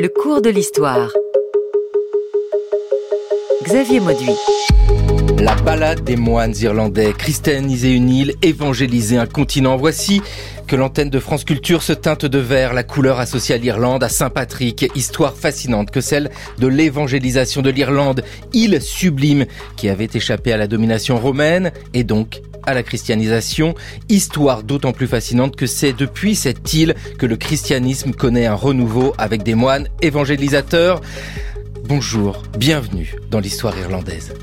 Le cours de l'histoire. Xavier Mauduit. La balade des moines irlandais, christianiser une île, évangéliser un continent. Voici que l'antenne de France Culture se teinte de vert, la couleur associée à l'Irlande, à Saint-Patrick, histoire fascinante que celle de l'évangélisation de l'Irlande, île sublime qui avait échappé à la domination romaine et donc à la christianisation, histoire d'autant plus fascinante que c'est depuis cette île que le christianisme connaît un renouveau avec des moines évangélisateurs. Bonjour, bienvenue dans l'histoire irlandaise.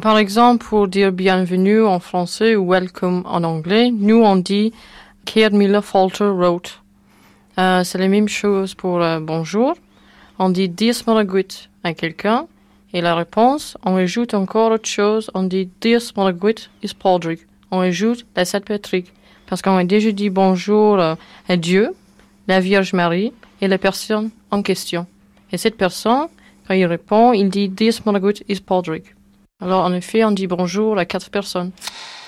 Par exemple, pour dire bienvenue en français ou welcome en anglais, nous on dit Keir Miller Falter wrote. Euh, c'est la même chose pour euh, bonjour. On dit Dies Malaguit à quelqu'un. Et la réponse, on ajoute encore autre chose. On dit Dies Malaguit is Padraig. On ajoute la Sainte Patrick. Parce qu'on a déjà dit bonjour euh, à Dieu, la Vierge Marie et la personne en question. Et cette personne, quand il répond, il dit Dies Malaguit is Padraig. Alors, en effet, on dit bonjour à quatre personnes.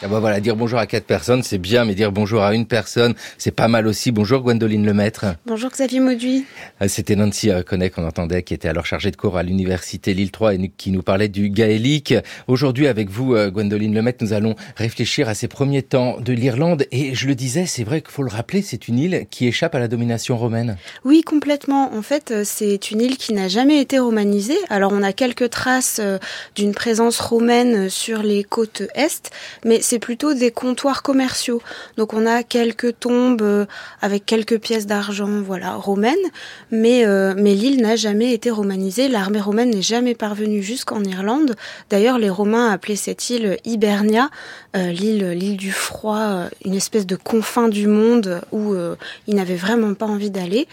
Ah bah voilà, dire bonjour à quatre personnes, c'est bien, mais dire bonjour à une personne, c'est pas mal aussi. Bonjour Gwendoline Lemaître. Bonjour Xavier Mauduit. Ah, c'était Nancy Connet qu'on entendait, qui était alors chargée de cours à l'université Lille 3 et qui nous parlait du gaélique. Aujourd'hui, avec vous, euh, Gwendoline Lemaître, nous allons réfléchir à ces premiers temps de l'Irlande. Et je le disais, c'est vrai qu'il faut le rappeler, c'est une île qui échappe à la domination romaine. Oui, complètement. En fait, euh, c'est une île qui n'a jamais été romanisée. Alors, on a quelques traces euh, d'une présence romaine sur les côtes est, mais c'est plutôt des comptoirs commerciaux. Donc on a quelques tombes euh, avec quelques pièces d'argent, voilà, romaines, mais euh, mais l'île n'a jamais été romanisée. L'armée romaine n'est jamais parvenue jusqu'en Irlande. D'ailleurs, les Romains appelaient cette île Hibernia, euh, l'île l'île du froid, une espèce de confin du monde où ils n'avaient vraiment pas envie d'aller.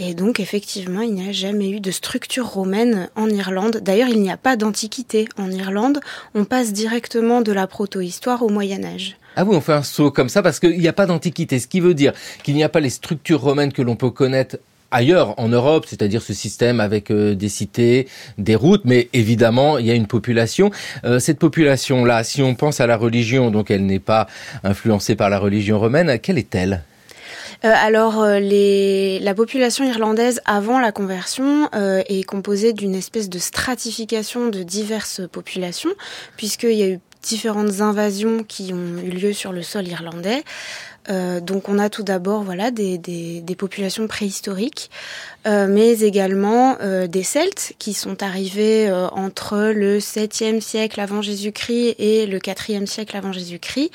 Et donc effectivement, il n'y a jamais eu de structure romaine en Irlande. D'ailleurs, il n'y a pas d'antiquité en Irlande. On passe directement de la proto-histoire au Moyen Âge. Ah oui, on fait un saut comme ça parce qu'il n'y a pas d'antiquité, ce qui veut dire qu'il n'y a pas les structures romaines que l'on peut connaître ailleurs en Europe, c'est-à-dire ce système avec euh, des cités, des routes, mais évidemment il y a une population. Euh, cette population-là, si on pense à la religion, donc elle n'est pas influencée par la religion romaine, quelle est-elle? Euh, alors, euh, la population irlandaise avant la conversion euh, est composée d'une espèce de stratification de diverses populations, puisqu'il y a eu différentes invasions qui ont eu lieu sur le sol irlandais. Euh, donc on a tout d'abord voilà des, populations préhistoriques, euh, mais également euh, des Celtes qui sont arrivés euh, entre le 7e siècle avant Jésus-Christ et le 4e siècle avant Jésus-Christ,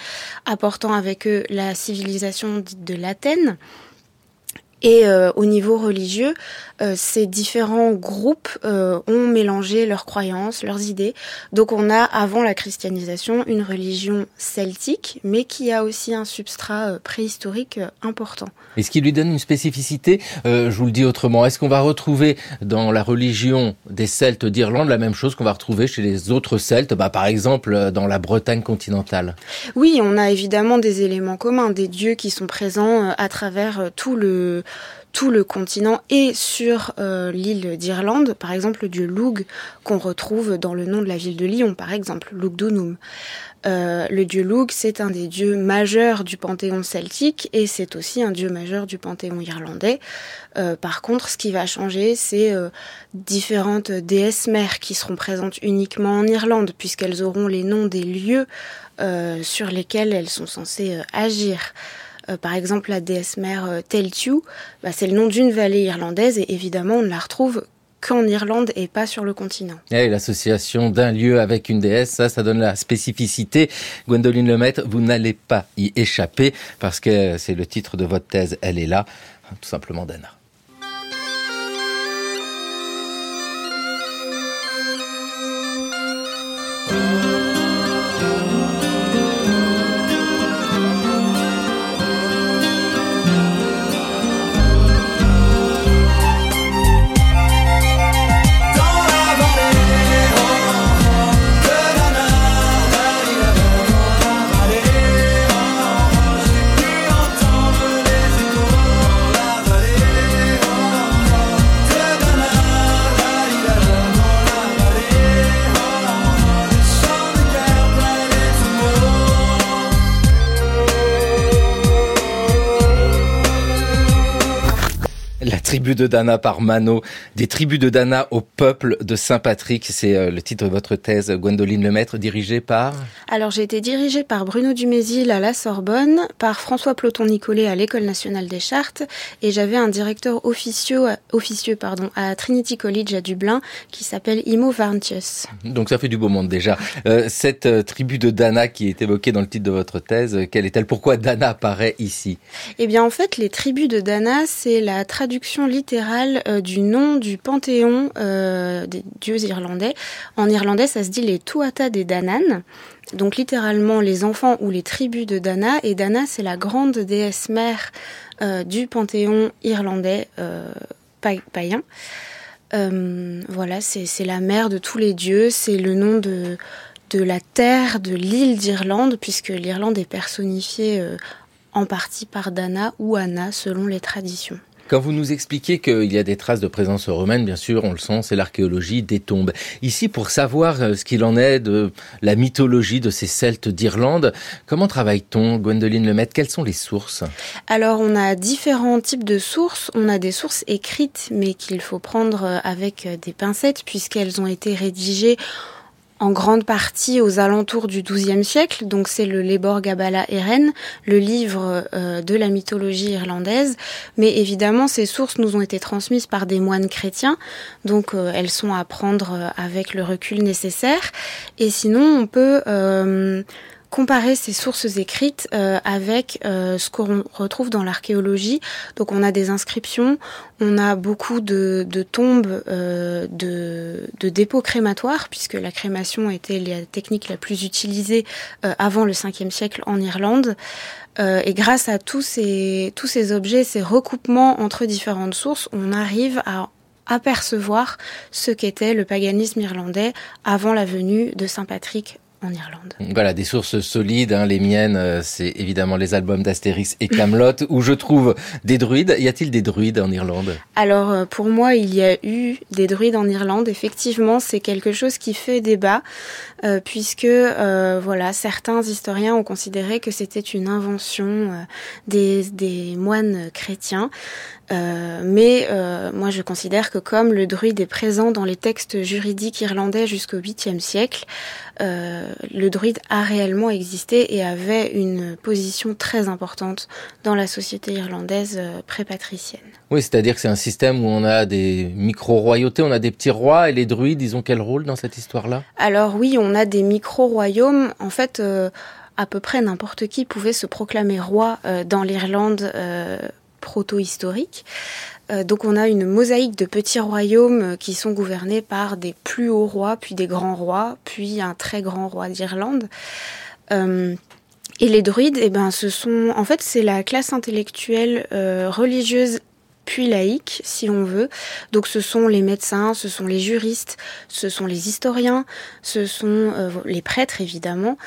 apportant avec eux la civilisation de l'Athènes. Et euh, au niveau religieux, euh, ces différents groupes euh, ont mélangé leurs croyances, leurs idées. Donc on a, avant la christianisation, une religion celtique, mais qui a aussi un substrat préhistorique important. Et ce qui lui donne une spécificité, je vous le dis autrement, est-ce qu'on va retrouver dans la religion des Celtes d'Irlande la même chose qu'on va retrouver chez les autres Celtes, bah, par exemple dans la Bretagne continentale? Oui, on a évidemment des éléments communs, des dieux qui sont présents à travers tout le tout le continent et sur euh, l'île d'Irlande, par exemple le dieu Lug qu'on retrouve dans le nom de la ville de Lyon, par exemple, Lugdunum. Euh, le dieu Lug, c'est un des dieux majeurs du panthéon celtique et c'est aussi un dieu majeur du panthéon irlandais. Euh, par contre, ce qui va changer, c'est différentes déesses mères qui seront présentes uniquement en Irlande, puisqu'elles auront les noms des lieux sur lesquels elles sont censées agir. Euh, par exemple, la déesse mère euh, Teltu, bah, c'est le nom d'une vallée irlandaise et évidemment, on ne la retrouve qu'en Irlande et pas sur le continent. L'association d'un lieu avec une déesse, ça, ça donne la spécificité. Gwendoline Lemaître, vous n'allez pas y échapper parce que c'est le titre de votre thèse, elle est là, tout simplement d'Anna. Oh. Tribu de Dana par Mano, des tribus de Dana au peuple de Saint-Patrick, c'est euh, le titre de votre thèse, Gwendoline Lemaître, dirigée par? Alors j'ai été dirigée par Bruno Dumézil à la Sorbonne, par François Ploton-Nicolet à l'École nationale des chartes, et j'avais un directeur officieux, officieux pardon, à Trinity College à Dublin qui s'appelle Imo Varntius. Donc ça fait du beau monde déjà. Euh, cette euh, tribu de Dana qui est évoquée dans le titre de votre thèse, quelle est-elle? Pourquoi Dana apparaît ici? Eh bien en fait les tribus de Dana, c'est la traduction traduction littérale euh, du nom du panthéon euh, des dieux irlandais. En irlandais, ça se dit les Tuatha des Danann. Donc littéralement les enfants ou les tribus de Dana. Et Dana, c'est la grande déesse mère euh, du panthéon irlandais païen. voilà, c'est la mère de tous les dieux. C'est le nom de la terre, de l'île d'Irlande, puisque l'Irlande est personnifiée en partie par Dana ou Anna selon les traditions. Quand vous nous expliquez qu'il y a des traces de présence romaine, bien sûr, on le sent, c'est l'archéologie des tombes. Ici, pour savoir euh, ce qu'il en est de la mythologie de ces Celtes d'Irlande, comment travaille-t-on, Gwendoline Lemaitre? Quelles sont les sources? Alors, on a différents types de sources. On a des sources écrites, mais qu'il faut prendre euh, avec euh, des pincettes, puisqu'elles ont été rédigées en grande partie aux alentours du XIIe siècle. Donc c'est le Lebor Gabala Eren, le livre euh, de la mythologie irlandaise. Mais évidemment, ces sources nous ont été transmises par des moines chrétiens, donc euh, elles sont à prendre euh, avec le recul nécessaire. Et sinon, on peut comparer ces sources écrites euh, avec euh, ce qu'on retrouve dans l'archéologie. Donc on a des inscriptions, on a beaucoup de, tombes euh, de, dépôts crématoires, puisque la crémation était la technique la plus utilisée avant le 5e siècle en Irlande. et grâce à tous ces, tous ces objets, ces recoupements entre différentes sources, on arrive à apercevoir ce qu'était le paganisme irlandais avant la venue de Saint Patrick en Irlande. Voilà, des sources solides. Hein, les miennes, euh, c'est évidemment les albums d'Astérix et Camelot, où je trouve des druides. Y a-t-il des druides en Irlande? Alors, euh, pour moi, il y a eu des druides en Irlande. Effectivement, c'est quelque chose qui fait débat, euh, puisque voilà, certains historiens ont considéré que c'était une invention des, des moines chrétiens. Euh, mais euh, moi, je considère que comme le druide est présent dans les textes juridiques irlandais jusqu'au 8e siècle, euh, le druide a réellement existé et avait une position très importante dans la société irlandaise pré-patricienne. Oui, c'est-à-dire que c'est un système où on a des micro-royautés, on a des petits rois, et les druides, ils ont quel rôle dans cette histoire-là? Alors oui, on a des micro-royaumes. En fait, à peu près n'importe qui pouvait se proclamer roi dans l'Irlande proto-historique. Euh, donc on a une mosaïque de petits royaumes euh, qui sont gouvernés par des plus hauts rois, puis des grands rois, puis un très grand roi d'Irlande. Euh, et les druides, eh ben, ce sont, en fait, c'est la classe intellectuelle religieuse puis laïque, si on veut. Donc ce sont les médecins, ce sont les juristes, ce sont les historiens, ce sont les prêtres évidemment,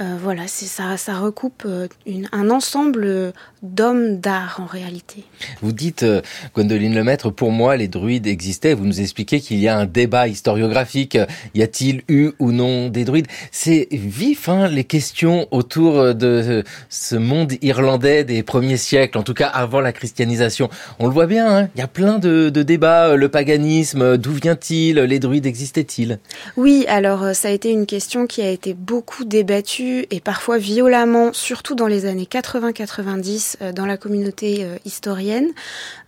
euh, voilà, c'est ça, ça recoupe euh, un ensemble d'hommes d'art en réalité. Vous dites, euh, Gwendoline Lemaître, pour moi, les druides existaient. Vous nous expliquez qu'il y a un débat historiographique. Y a-t-il eu ou non des druides? C'est vif, hein, les questions autour de ce monde irlandais des premiers siècles, en tout cas avant la christianisation. On le voit bien, hein, il y a plein de, de débats. Le paganisme, d'où vient-il Les druides existaient-ils? Oui, alors ça a été une question qui a été beaucoup débattue et parfois violemment, surtout dans les années 80-90 euh, dans la communauté euh, historienne,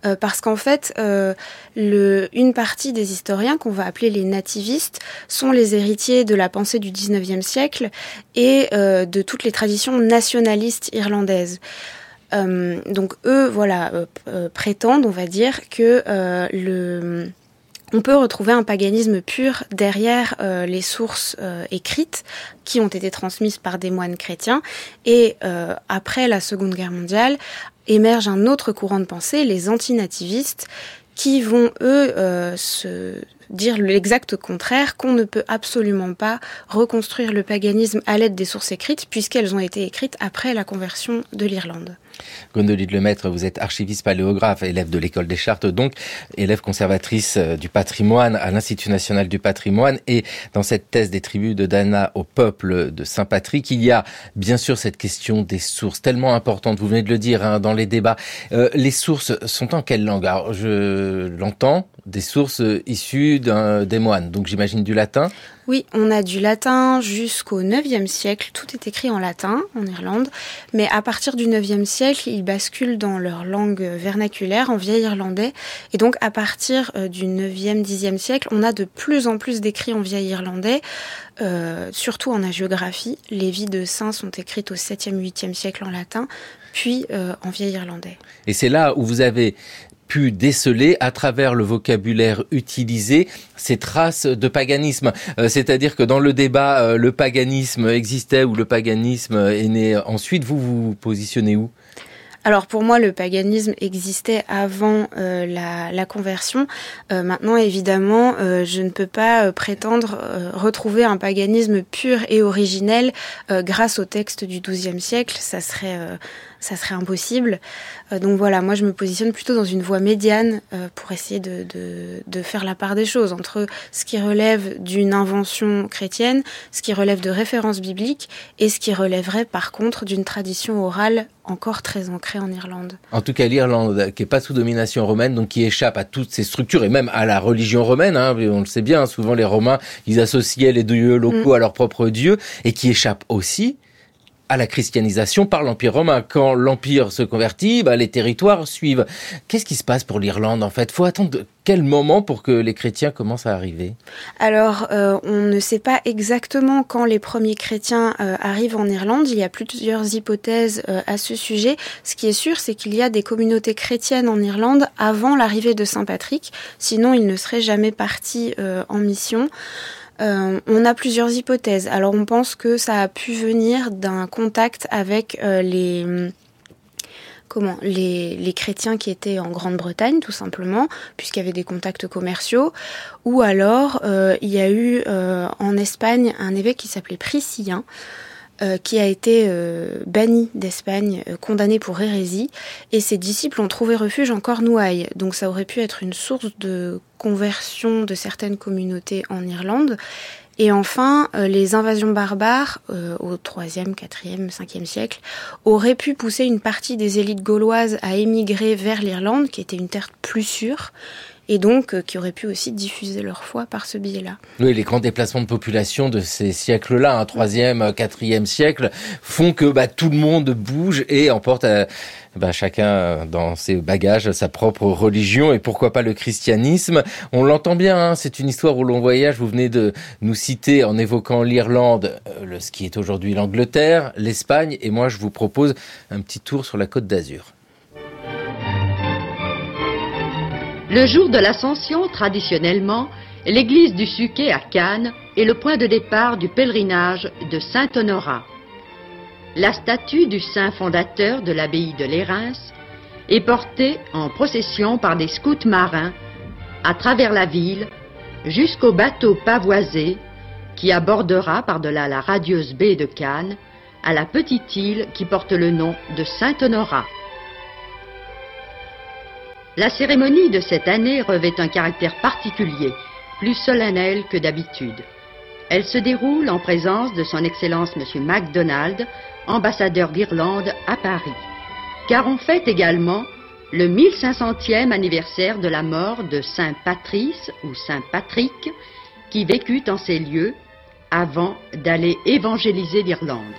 euh, parce qu'en fait, une partie des historiens qu'on va appeler les nativistes sont les héritiers de la pensée du 19e siècle et de toutes les traditions nationalistes irlandaises. donc eux, voilà, prétendent, on va dire, que le on peut retrouver un paganisme pur derrière euh, les sources euh, écrites qui ont été transmises par des moines chrétiens. Et euh, après la Seconde Guerre mondiale, émerge un autre courant de pensée, les antinativistes, qui vont, eux, se dire l'exact contraire, qu'on ne peut absolument pas reconstruire le paganisme à l'aide des sources écrites, puisqu'elles ont été écrites après la conversion de l'Irlande. Gondelide Lemaître, vous êtes archiviste paléographe, élève de l'école des chartes, donc élève conservatrice euh, du patrimoine à l'Institut national du patrimoine. Et dans cette thèse des tribus de Dana au peuple de Saint-Patrick, il y a bien sûr cette question des sources, tellement importante, vous venez de le dire hein, dans les débats. Euh, les sources sont en quelle langue? Alors, je l'entends, des sources issues des moines, donc j'imagine du latin oui, on a du latin jusqu'au 9e siècle. Tout est écrit en latin en Irlande. Mais à partir du 9e siècle, ils basculent dans leur langue vernaculaire, en vieil irlandais. Et donc, à partir euh, du 9e, 10e siècle, on a de plus en plus d'écrits en vieil irlandais, euh, surtout en agiographie. Les vies de saints sont écrites au 7e, 8e siècle en latin, puis euh, en vieil irlandais. Et c'est là où vous avez pu déceler à travers le vocabulaire utilisé ces traces de paganisme. Euh, c'est-à-dire que dans le débat, euh, le paganisme existait ou le paganisme est né ensuite. Vous vous positionnez où? Alors pour moi, le paganisme existait avant euh, la, conversion. maintenant, évidemment, je ne peux pas prétendre retrouver un paganisme pur et originel grâce au texte du XIIe siècle. Ça serait ça serait impossible. Euh, donc voilà, moi je me positionne plutôt dans une voie médiane euh, pour essayer de, de, faire la part des choses entre ce qui relève d'une invention chrétienne, ce qui relève de références bibliques et ce qui relèverait par contre d'une tradition orale encore très ancrée en Irlande. En tout cas, l'Irlande, qui est pas sous domination romaine, donc qui échappe à toutes ces structures et même à la religion romaine. Hein, on le sait bien, souvent les Romains, ils associaient les dieux locaux mm. à leurs propres dieux et qui échappe aussi à la christianisation par l'Empire romain. Quand l'Empire se convertit, bah, les territoires suivent. Qu'est-ce qui se passe pour l'Irlande en fait? Faut attendre quel moment pour que les chrétiens commencent à arriver? Alors, euh, on ne sait pas exactement quand les premiers chrétiens euh, arrivent en Irlande. Il y a plusieurs hypothèses euh, à ce sujet. Ce qui est sûr, c'est qu'il y a des communautés chrétiennes en Irlande avant l'arrivée de Saint Patrick. Sinon, ils ne seraient jamais partis en mission. Euh, on a plusieurs hypothèses. Alors on pense que ça a pu venir d'un contact avec euh, les comment les, chrétiens qui étaient en Grande-Bretagne tout simplement puisqu'il y avait des contacts commerciaux ou alors euh, il y a eu en Espagne un évêque qui s'appelait Priscillien euh, qui a été euh, banni d'Espagne, euh, condamné pour hérésie, et ses disciples ont trouvé refuge en Cornouailles. Donc ça aurait pu être une source de conversion de certaines communautés en Irlande. Et enfin, les invasions barbares au 3e, 4e, 5e siècle auraient pu pousser une partie des élites gauloises à émigrer vers l'Irlande, qui était une terre plus sûre, et donc euh, qui auraient pu aussi diffuser leur foi par ce biais-là. Oui, les grands déplacements de population de ces siècles-là, un troisième, euh, quatrième siècle, font que bah, tout le monde bouge et emporte euh, bah, chacun dans ses bagages sa propre religion et pourquoi pas le christianisme? On l'entend bien, hein, c'est une histoire où l'on voyage. Vous venez de nous citer en évoquant l'Irlande, ce qui est aujourd'hui l'Angleterre, l'Espagne, et moi je vous propose un petit tour sur la côte d'Azur. Le jour de l'Ascension, traditionnellement, l'église du Suquet à Cannes est le point de départ du pèlerinage de Saint-Honorat. La statue du saint fondateur de l'abbaye de Lérins est portée en procession par des scouts marins à travers la ville jusqu'au bateau pavoisé qui abordera par-delà la radieuse baie de Cannes à la petite île qui porte le nom de Saint-Honorat. La cérémonie de cette année revêt un caractère particulier, plus solennel que d'habitude. Elle se déroule en présence de son Excellence M. MacDonald, ambassadeur d'Irlande à Paris. Car on fête également le 1500e anniversaire de la mort de Saint Patrice ou Saint Patrick, qui vécut en ces lieux avant d'aller évangéliser l'Irlande.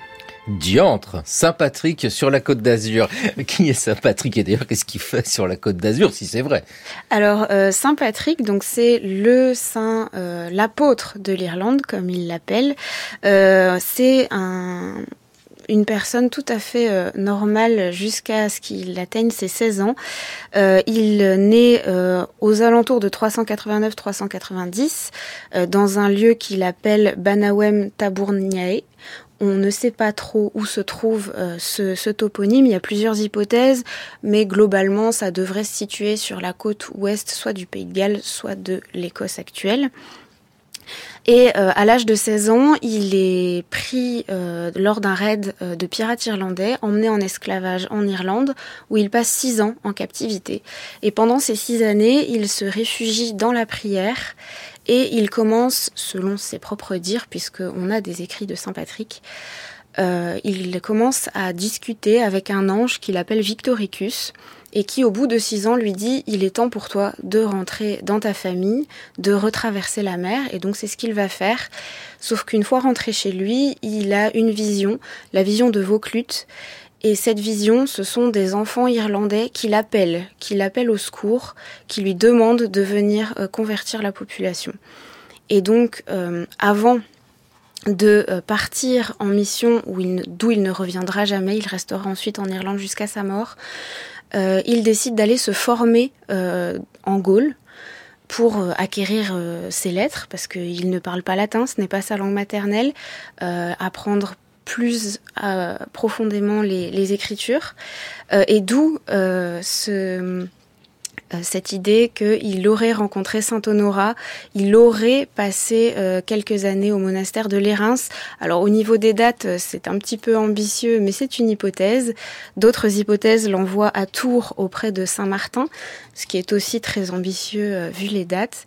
Diantre, Saint-Patrick sur la côte d'Azur. Qui est Saint-Patrick et d'ailleurs qu'est-ce qu'il fait sur la côte d'Azur si c'est vrai? Alors euh, Saint-Patrick, donc c'est le saint, euh, l'apôtre de l'Irlande comme il l'appelle. Euh, c'est un une personne tout à fait normale jusqu'à ce qu'il atteigne ses 16 ans. il naît aux alentours de 389-390 dans un lieu qu'il appelle Banawem Taburniae on ne sait pas trop où se trouve euh, ce, toponyme. Il y a plusieurs hypothèses, mais globalement, ça devrait se situer sur la côte ouest, soit du Pays de Galles, soit de l'Écosse actuelle. Et euh, à l'âge de 16 ans, il est pris euh, lors d'un raid euh, de pirates irlandais, emmené en esclavage en Irlande, où il passe 6 ans en captivité. Et pendant ces 6 années, il se réfugie dans la prière et il commence, selon ses propres dires, puisqu'on a des écrits de Saint Patrick, il commence à discuter avec un ange qu'il appelle Victoricus, et qui au bout de six ans lui dit il est temps pour toi de rentrer dans ta famille, de retraverser la mer et donc c'est ce qu'il va faire. Sauf qu'une fois rentré chez lui, il a une vision, la vision de Vauclute et cette vision, ce sont des enfants irlandais qui l'appellent, qui l'appellent au secours, qui lui demandent de venir euh, convertir la population. Et donc, euh, avant de euh, partir en mission d'où il ne reviendra jamais, il restera ensuite en Irlande jusqu'à sa mort, il décide d'aller se former euh, en Gaule pour euh, acquérir ses lettres, parce qu'il ne parle pas latin, ce n'est pas sa langue maternelle, apprendre plus profondément les, les écritures, et d'où ce euh, cette idée qu'il aurait rencontré Saint Honorat, il aurait passé euh, quelques années au monastère de Lérins. Alors au niveau des dates, euh, c'est un petit peu ambitieux, mais c'est une hypothèse. D'autres hypothèses l'envoient à Tours auprès de Saint Martin, ce qui est aussi très ambitieux vu les dates.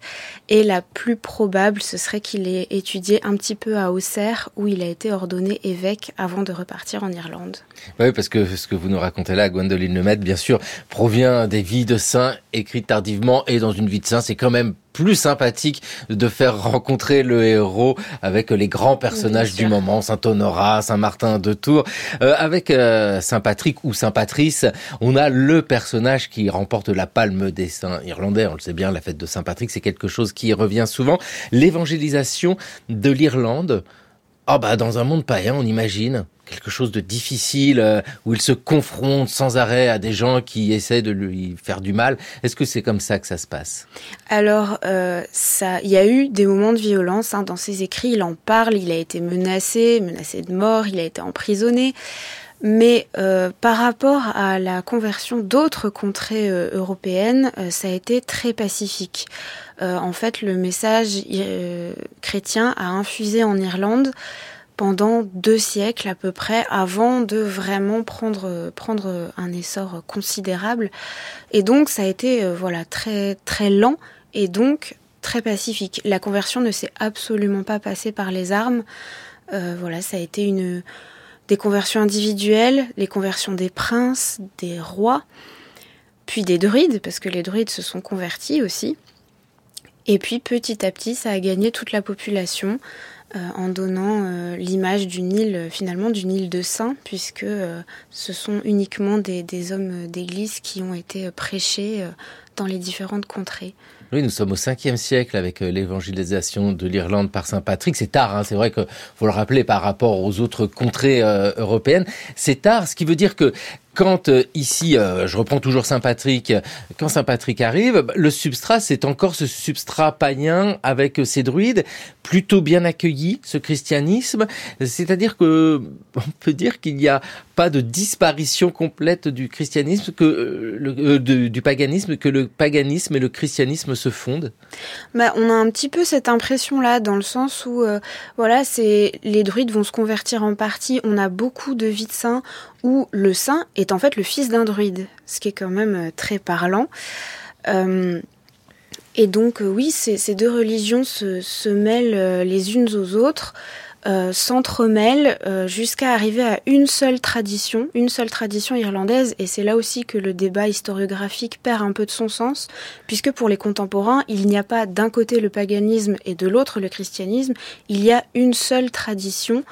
Et la plus probable, ce serait qu'il ait étudié un petit peu à Auxerre, où il a été ordonné évêque avant de repartir en Irlande. Oui, parce que ce que vous nous racontez là, Gwendoline Lemaitre, bien sûr, provient des vies de saints écrites tardivement et dans une vie de saint. C'est quand même plus sympathique de faire rencontrer le héros avec les grands personnages du moment, Saint Honorat, Saint Martin de Tours. Euh, avec euh, Saint Patrick ou Saint Patrice, on a le personnage qui remporte la palme des saints irlandais. On le sait bien, la fête de Saint Patrick, c'est quelque chose qui revient souvent. L'évangélisation de l'Irlande, ah bah dans un monde païen, on imagine quelque chose de difficile euh, où il se confronte sans arrêt à des gens qui essaient de lui faire du mal. Est-ce que c'est comme ça que ça se passe? Alors euh, il y a eu des moments de violence hein, dans ses écrits. Il en parle. Il a été menacé, menacé de mort. Il a été emprisonné. Mais euh, par rapport à la conversion d'autres contrées européennes, ça a été très pacifique. en fait, le message chrétien a infusé en Irlande pendant deux siècles à peu près avant de vraiment prendre prendre un essor considérable. Et donc ça a été voilà très très lent et donc très pacifique. La conversion ne s'est absolument pas passée par les armes. Voilà ça a été une des conversions individuelles les conversions des princes des rois puis des druides parce que les druides se sont convertis aussi. Et puis petit à petit ça a gagné toute la population. euh, en donnant euh, l'image d'une île, finalement d'une île de saints, puisque euh, ce sont uniquement des, hommes d'église qui ont été prêchés dans les différentes contrées. Oui, nous sommes au 5e siècle avec l'évangélisation de l'Irlande par Saint Patrick. C'est tard, hein, c'est vrai que faut le rappeler par rapport aux autres contrées euh, européennes. C'est tard, ce qui veut dire que quand euh, ici, euh, je reprends toujours Saint-Patrick, quand Saint-Patrick arrive, le substrat, c'est encore ce substrat païen avec ses druides, plutôt bien accueilli, ce christianisme. C'est-à-dire que on peut dire qu'il n'y a pas de disparition complète du christianisme, que euh, le, du paganisme, que le paganisme et le christianisme se fondent. Bah, on a un petit peu cette impression-là, dans le sens où, voilà, c'est les druides vont se convertir en partie. On a beaucoup de vies de saints où le saint est en fait le fils d'un druide, ce qui est quand même euh, très parlant. Euh, et donc euh, oui, ces, deux religions se, mêlent les unes aux autres, s'entremêlent jusqu'à arriver à une seule tradition, une seule tradition irlandaise. Et c'est là aussi que le débat historiographique perd un peu de son sens, puisque pour les contemporains, il n'y a pas d'un côté le paganisme et de l'autre le christianisme, il y a une seule tradition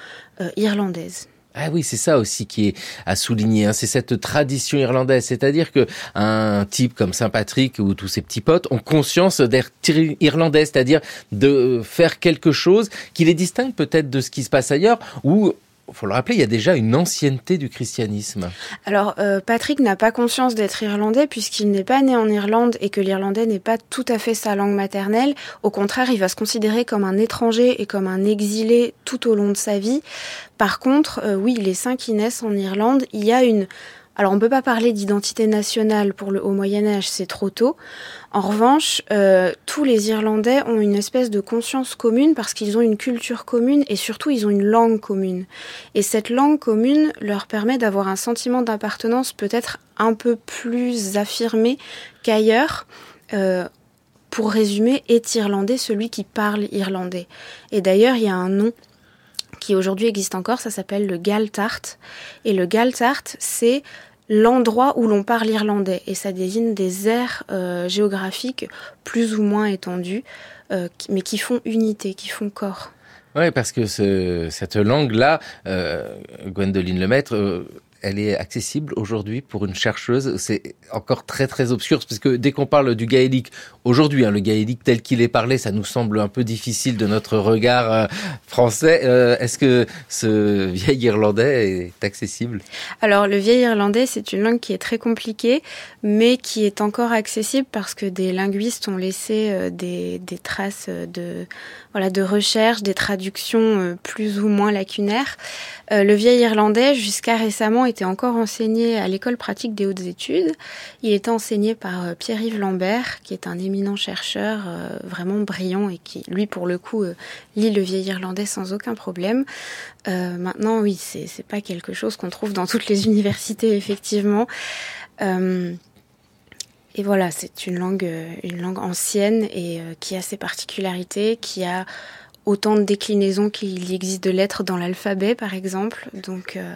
irlandaise. Ah oui, c'est ça aussi qui est à souligner. Hein. C'est cette tradition irlandaise, c'est-à-dire que un type comme Saint Patrick ou tous ses petits potes ont conscience d'être irlandais, c'est-à-dire de faire quelque chose qui les distingue peut-être de ce qui se passe ailleurs, ou faut le rappeler, il y a déjà une ancienneté du christianisme. Alors, euh, Patrick n'a pas conscience d'être irlandais puisqu'il n'est pas né en Irlande et que l'irlandais n'est pas tout à fait sa langue maternelle. Au contraire, il va se considérer comme un étranger et comme un exilé tout au long de sa vie. Par contre, euh, oui, les saints qui naissent en Irlande, il y a une Alors on ne peut pas parler d'identité nationale pour le haut Moyen Âge, c'est trop tôt. En revanche, euh, tous les Irlandais ont une espèce de conscience commune parce qu'ils ont une culture commune et surtout ils ont une langue commune. Et cette langue commune leur permet d'avoir un sentiment d'appartenance peut-être un peu plus affirmé qu'ailleurs. Euh, pour résumer, est irlandais celui qui parle irlandais. Et d'ailleurs, il y a un nom qui aujourd'hui existe encore, ça s'appelle le Galtart. Et le Galtart, c'est l'endroit où l'on parle irlandais et ça désigne des aires euh, géographiques plus ou moins étendues, euh, mais qui font unité, qui font corps. Oui, parce que ce, cette langue-là, euh, Gwendoline Lemaître, elle est accessible aujourd'hui pour une chercheuse. C'est encore très très obscur parce que dès qu'on parle du gaélique aujourd'hui, hein, le gaélique tel qu'il est parlé, ça nous semble un peu difficile de notre regard euh, français. Euh, Est-ce que ce vieil irlandais est accessible? Alors le vieil irlandais, c'est une langue qui est très compliquée, mais qui est encore accessible parce que des linguistes ont laissé euh, des, des traces de voilà de recherche, des traductions plus ou moins lacunaires. Le vieil irlandais, jusqu'à récemment, était encore enseigné à l'école pratique des hautes études. Il était enseigné par euh, Pierre-Yves Lambert, qui est un éminent chercheur vraiment brillant et qui, lui, pour le coup, lit le vieil irlandais sans aucun problème. maintenant, oui, c'est c'est pas quelque chose qu'on trouve dans toutes les universités, effectivement. Euh, et voilà, c'est une langue, une langue ancienne et euh, qui a ses particularités, qui a autant de déclinaisons qu'il existe de lettres dans l'alphabet, par exemple. Donc, euh.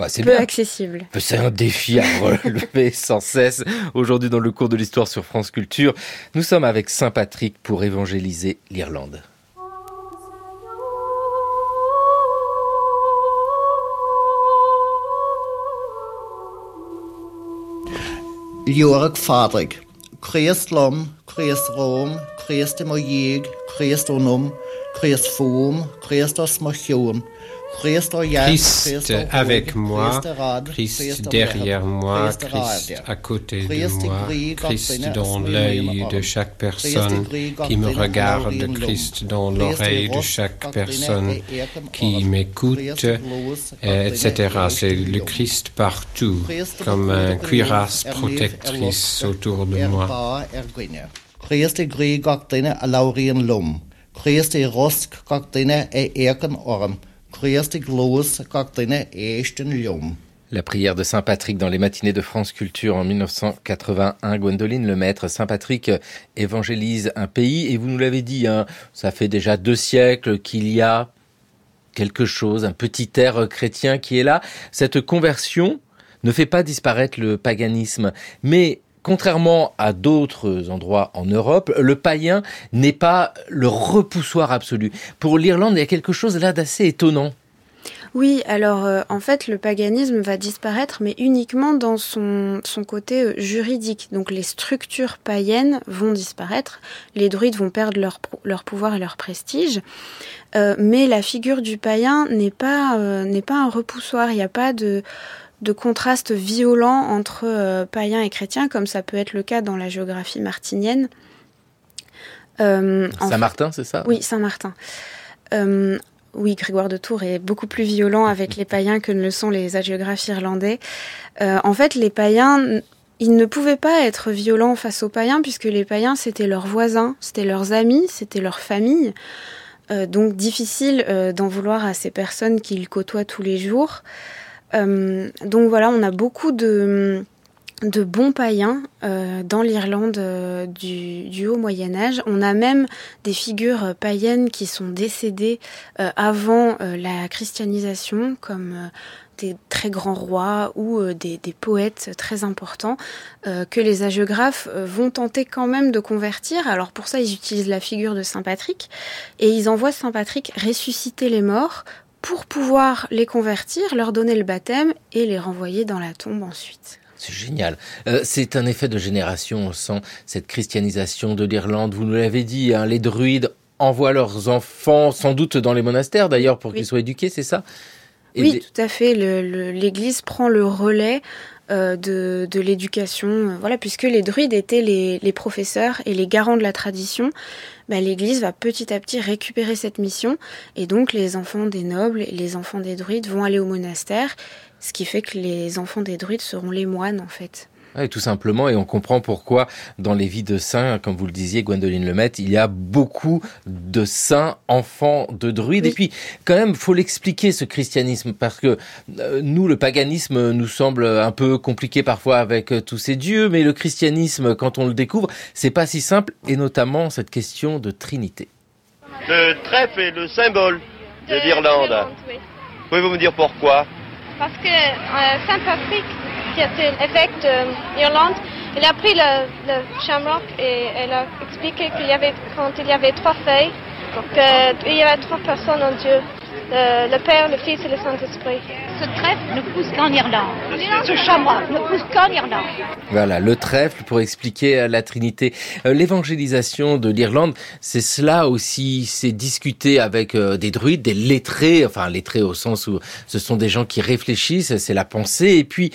Bah, c'est peu accessible. C'est un défi à relever sans cesse. Aujourd'hui, dans le cours de l'histoire sur France Culture, nous sommes avec Saint Patrick pour évangéliser l'Irlande. Leorach fadrig, Christ lom, Christ rom, Christ mo dhéag, Christ onum, Christ fóm, Christ os mo chiún, Christ avec moi, Christ derrière moi, Christ à côté de moi, Christ dans l'œil de chaque personne qui me regarde, Christ dans l'oreille de chaque personne qui m'écoute, etc. C'est le Christ partout, comme un cuirasse protectrice autour de moi. Christ. Christ La prière de Saint Patrick dans les matinées de France Culture en 1981, Gwendoline Lemaître, Saint Patrick évangélise un pays. Et vous nous l'avez dit, hein, ça fait déjà deux siècles qu'il y a quelque chose, un petit air chrétien qui est là. Cette conversion ne fait pas disparaître le paganisme, mais Contrairement à d'autres endroits en Europe, le païen n'est pas le repoussoir absolu. Pour l'Irlande, il y a quelque chose là d'assez étonnant. Oui, alors euh, en fait, le paganisme va disparaître, mais uniquement dans son, son côté euh, juridique. Donc les structures païennes vont disparaître, les druides vont perdre leur, leur pouvoir et leur prestige, euh, mais la figure du païen n'est pas, n'est pas un repoussoir, il n'y a pas de de contraste violent entre euh, païens et chrétiens, comme ça peut être le cas dans la géographie martinienne. Euh, Saint-Martin, c'est ça? Oui, Saint-Martin. Euh, oui, Grégoire de Tours est beaucoup plus violent avec les païens que ne le sont les hagiographes irlandais. En fait, les païens, ils ne pouvaient pas être violents face aux païens, puisque les païens, c'était leurs voisins, c'était leurs amis, c'était leur famille. Donc difficile d'en vouloir à ces personnes qu'ils côtoient tous les jours. Euh, donc voilà, on a beaucoup de, bons païens euh, dans l'Irlande euh, du, haut Moyen Âge. On a même des figures païennes qui sont décédées avant la christianisation, comme des très grands rois ou des, des, poètes très importants que les hagiographes vont tenter quand même de convertir. Alors pour ça, ils utilisent la figure de Saint Patrick et ils envoient Saint Patrick ressusciter les morts pour pouvoir les convertir, leur donner le baptême et les renvoyer dans la tombe ensuite. C'est génial. Euh, c'est un effet de génération, on sent cette christianisation de l'Irlande. Vous nous l'avez dit, hein, les druides envoient leurs enfants sans doute dans les monastères d'ailleurs pour oui. qu'ils soient éduqués, c'est ça? Et Oui, des... tout à fait. L'Église prend le relais euh, de, de l'éducation, euh, voilà, puisque les druides étaient les, les, professeurs et les garants de la tradition. Bah, L'Église va petit à petit récupérer cette mission et donc les enfants des nobles et les enfants des druides vont aller au monastère Ce qui fait que les enfants des druides seront les moines en fait. Oui, tout simplement, et on comprend pourquoi dans les vies de saints, comme vous le disiez, Gwendoline Lemaitre, il y a beaucoup de saints enfants de druides. Et puis, quand même, faut l'expliquer ce christianisme, parce que euh, nous, le paganisme nous semble un peu compliqué parfois avec euh, tous ces dieux, mais le christianisme, quand on le découvre, c'est pas si simple, et notamment cette question de Trinité. Le trèfle est le symbole de l'Irlande. Pouvez-vous me dire pourquoi? Parce que euh, Saint Patrick qui était évêque d'Irlande, il a pris le, shamrock et elle a expliqué qu'il y avait, quand il y avait trois feuilles, qu'il y avait trois personnes en Dieu, le, le Père, le Fils et le Saint-Esprit ce trèfle ne pousse qu'en Irlande. Ce shamrock ne pousse qu'en Irlande. Voilà, le trèfle pour expliquer euh, la Trinité. Euh, l'évangélisation de l'Irlande, c'est cela aussi, c'est discuter avec euh, des druides, des lettrés, enfin lettrés au sens où ce sont des gens qui réfléchissent, c'est la pensée, et puis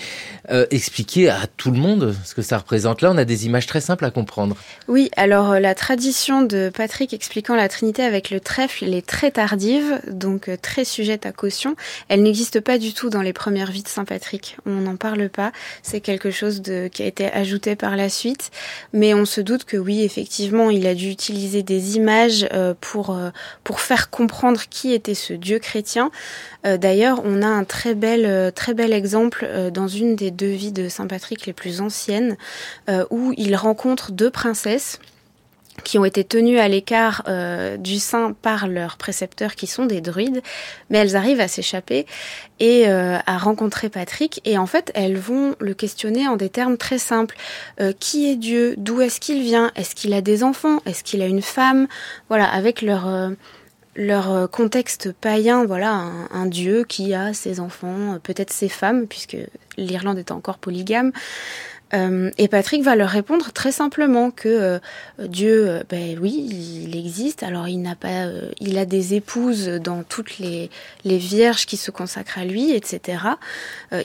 expliquer à tout le monde ce que ça représente. Là, on a des images très simples à comprendre. Oui, alors la tradition de Patrick expliquant la Trinité avec le trèfle, elle est très tardive, donc très sujette à caution. Elle n'existe pas du tout dans les premières vies de Saint Patrick. On n'en parle pas. C'est quelque chose de, qui a été ajouté par la suite. Mais on se doute que oui, effectivement, il a dû utiliser des images euh, pour, euh, pour faire comprendre qui était ce Dieu chrétien. Euh, d'ailleurs, on a un très bel, très bel exemple dans une des deux vies de Saint Patrick les plus anciennes, où il rencontre deux princesses qui ont été tenues à l'écart euh, du saint par leurs précepteurs qui sont des druides, mais elles arrivent à s'échapper et euh, à rencontrer Patrick. Et en fait elles vont le questionner en des termes très simples. Euh, qui est Dieu? D'où est-ce qu'il vient? Est-ce qu'il a des enfants? Est-ce qu'il a une femme? Voilà, avec leur leur contexte païen, voilà, un, un, dieu qui a ses enfants, peut-être ses femmes, puisque l'Irlande est encore polygame. Euh, et Patrick va leur répondre très simplement que euh, Dieu, euh, ben oui, il existe. Alors il n'a pas, il a des épouses dans toutes les, les vierges qui se consacrent à lui, etc.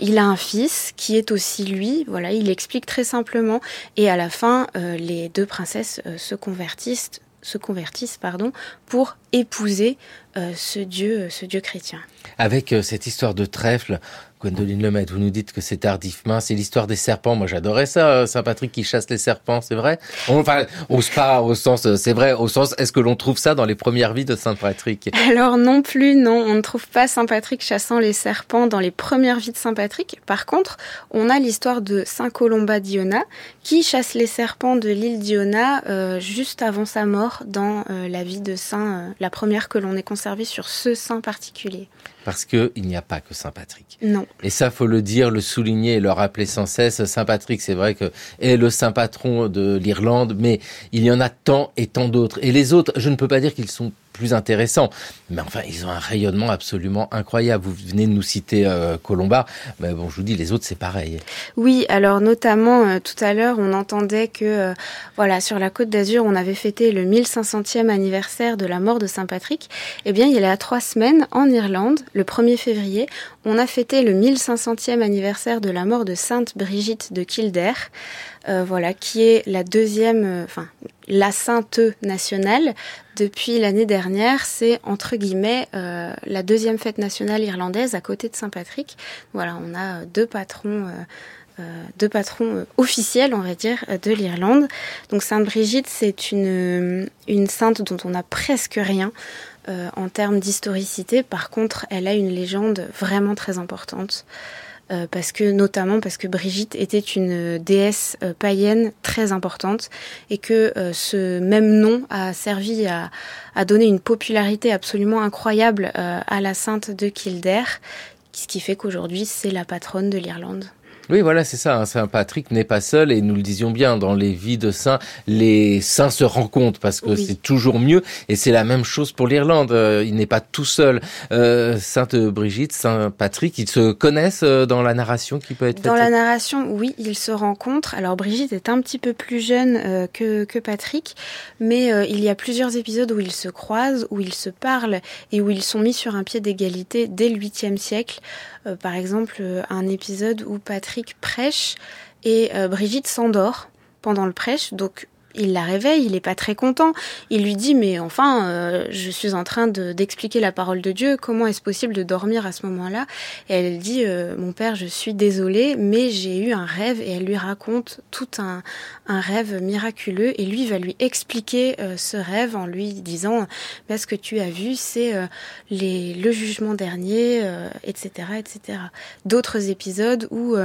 il a un fils qui est aussi lui. Voilà, il explique très simplement. Et à la fin, les deux princesses se convertissent se convertissent pardon pour épouser ce dieu ce dieu chrétien. Avec cette histoire de trèfle, Gwendoline Lemaitre, vous nous dites que c'est tardivement, c'est l'histoire des serpents. Moi, j'adorais ça, euh, Saint-Patrick qui chasse les serpents, c'est vrai Enfin, au pas au sens, euh, c'est vrai, au sens, est-ce que l'on trouve ça dans les premières vies de Saint-Patrick? Alors non plus, non, on ne trouve pas Saint-Patrick chassant les serpents dans les premières vies de Saint-Patrick. Par contre, on a l'histoire de Saint Colomba d'Iona qui chasse les serpents de l'île d'Iona euh, juste avant sa mort dans la vie de Saint, la première que l'on ait conservée sur ce saint particulier parce que il n'y a pas que Saint Patrick. Non. Et ça, faut le dire, le souligner et le rappeler sans cesse. Saint Patrick, c'est vrai que est le saint patron de l'Irlande, mais il y en a tant et tant d'autres. Et les autres, je ne peux pas dire qu'ils sont plus intéressants. Mais enfin, ils ont un rayonnement absolument incroyable. Vous venez de nous citer euh, Colomba, mais bon, je vous dis, les autres, c'est pareil. Oui, alors notamment, euh, tout à l'heure, on entendait que, euh, voilà, sur la Côte d'Azur, on avait fêté le 1500e anniversaire de la mort de Saint-Patrick. Eh bien, il y a trois semaines, en Irlande, le 1er février, on a fêté le 1500e anniversaire de la mort de Sainte Brigitte de Kildare. Euh, voilà, qui est la deuxième, enfin, la sainte nationale depuis l'année dernière. C'est entre guillemets euh, la deuxième fête nationale irlandaise à côté de Saint-Patrick. Voilà, on a deux patrons. deux patrons officiels, on va dire, de l'Irlande. Donc Sainte Brigitte, c'est une, une sainte dont on n'a presque rien en termes d'historicité. Par contre, elle a une légende vraiment très importante. Euh, parce que notamment parce que Brigitte était une déesse euh, païenne très importante et que euh, ce même nom a servi à, à, donner une popularité absolument incroyable à la sainte de Kildare, ce qui fait qu'aujourd'hui c'est la patronne de l'Irlande. Oui, voilà, c'est ça. Hein. Saint Patrick n'est pas seul et nous le disions bien, dans les vies de saints, les saints se rencontrent parce que c'est toujours mieux et c'est la même chose pour l'Irlande. Euh, il n'est pas tout seul. Euh, Sainte Brigitte, Saint Patrick, ils se connaissent euh, dans la narration qui peut être faite Dans la narration, oui, ils se rencontrent. Alors Brigitte est un petit peu plus jeune que, que Patrick, mais il y a plusieurs épisodes où ils se croisent, où ils se parlent et où ils sont mis sur un pied d'égalité dès le 8e siècle. Par exemple, un épisode où Patrick prêche et euh, Brigitte s'endort pendant le prêche. Donc il la réveille, il n'est pas très content. Il lui dit mais enfin, euh, je suis en train d'expliquer la parole de Dieu. Comment est-ce possible de dormir à ce moment-là? Et elle dit euh, mon père, je suis désolée, mais j'ai eu un rêve. Et elle lui raconte tout un, rêve miraculeux. Et lui va lui expliquer euh, ce rêve en lui disant mais ce que tu as vu, c'est les le jugement dernier, etc., etc. D'autres épisodes où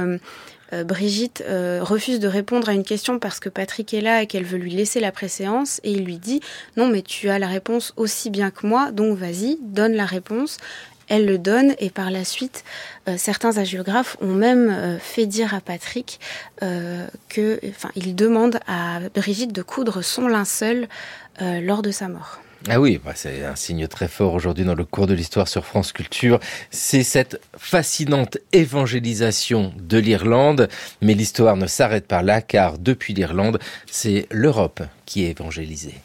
euh, Brigitte euh, refuse de répondre à une question parce que Patrick est là et qu'elle veut lui laisser la préséance et il lui dit non mais tu as la réponse aussi bien que moi donc vas-y donne la réponse elle le donne et par la suite euh, certains agiographes ont même fait dire à Patrick que enfin il demande à Brigitte de coudre son linceul lors de sa mort. Ah oui, bah, c'est un signe très fort aujourd'hui dans le cours de l'histoire sur France Culture. C'est cette fascinante évangélisation de l'Irlande, mais l'histoire ne s'arrête pas là car depuis l'Irlande, c'est l'Europe qui est évangélisée.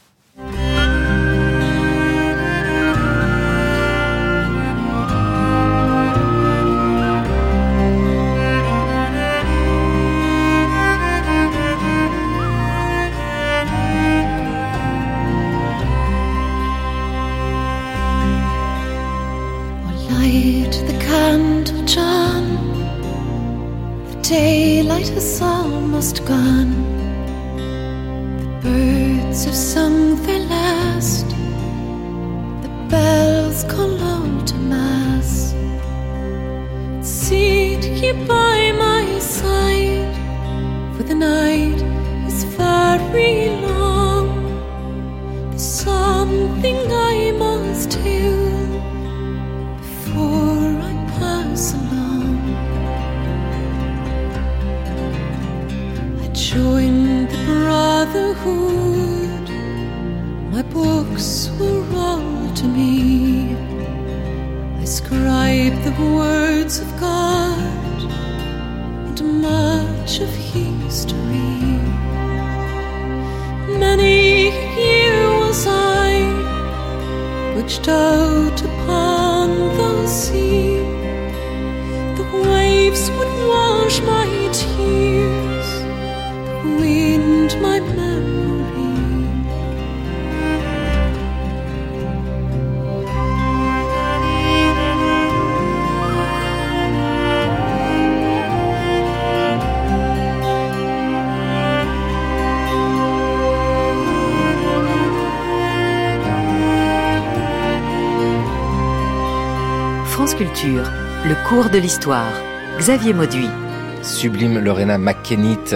Daylight is almost gone. The birds have sung their last. The bells call out to mass. Sit here by my side, for the night is very long. There's something I of history. Many years I, which does. Le cours de l'histoire. Xavier Mauduit. Sublime Lorena McKennitt.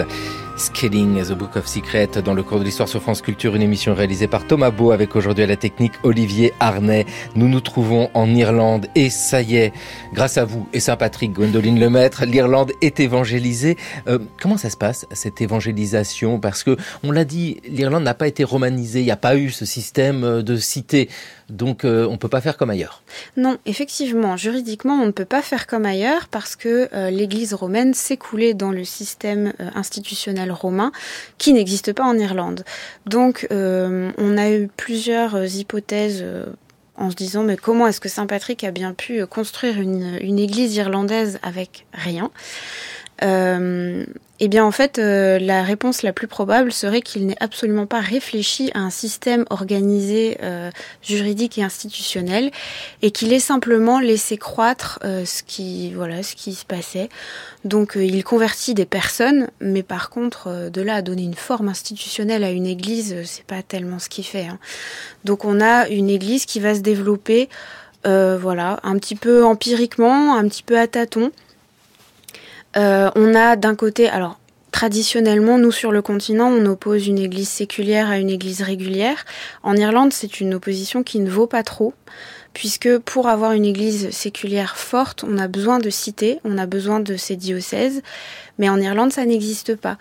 Scaling the Book of Secrets dans le cours de l'histoire sur France Culture, une émission réalisée par Thomas Beau avec aujourd'hui à la technique Olivier Arnay. Nous nous trouvons en Irlande et ça y est, grâce à vous et Saint-Patrick, Gwendoline Lemaître, l'Irlande est évangélisée. Euh, comment ça se passe cette évangélisation? Parce que on l'a dit, l'Irlande n'a pas été romanisée, il n'y a pas eu ce système euh, de cité. Donc euh, on ne peut pas faire comme ailleurs. Non, effectivement, juridiquement, on ne peut pas faire comme ailleurs parce que l'Église romaine s'est coulée dans le système institutionnel romain qui n'existe pas en Irlande. Donc euh, on a eu plusieurs euh, hypothèses euh, en se disant mais comment est-ce que Saint Patrick a bien pu construire une, une église irlandaise avec rien? euh, eh bien, en fait, euh, la réponse la plus probable serait qu'il n'ait absolument pas réfléchi à un système organisé, euh, juridique et institutionnel, et qu'il ait simplement laissé croître euh, ce qui, voilà, ce qui se passait. Donc, il convertit des personnes, mais par contre, de là à donner une forme institutionnelle à une église, c'est pas tellement ce qu'il fait. Hein. Donc, on a une église qui va se développer, voilà, un petit peu empiriquement, un petit peu à tâtons. Euh, on a d'un côté, alors traditionnellement, nous sur le continent, on oppose une église séculière à une église régulière. En Irlande, c'est une opposition qui ne vaut pas trop, puisque pour avoir une église séculière forte, on a besoin de cités, on a besoin de ces diocèses, mais en Irlande, ça n'existe pas.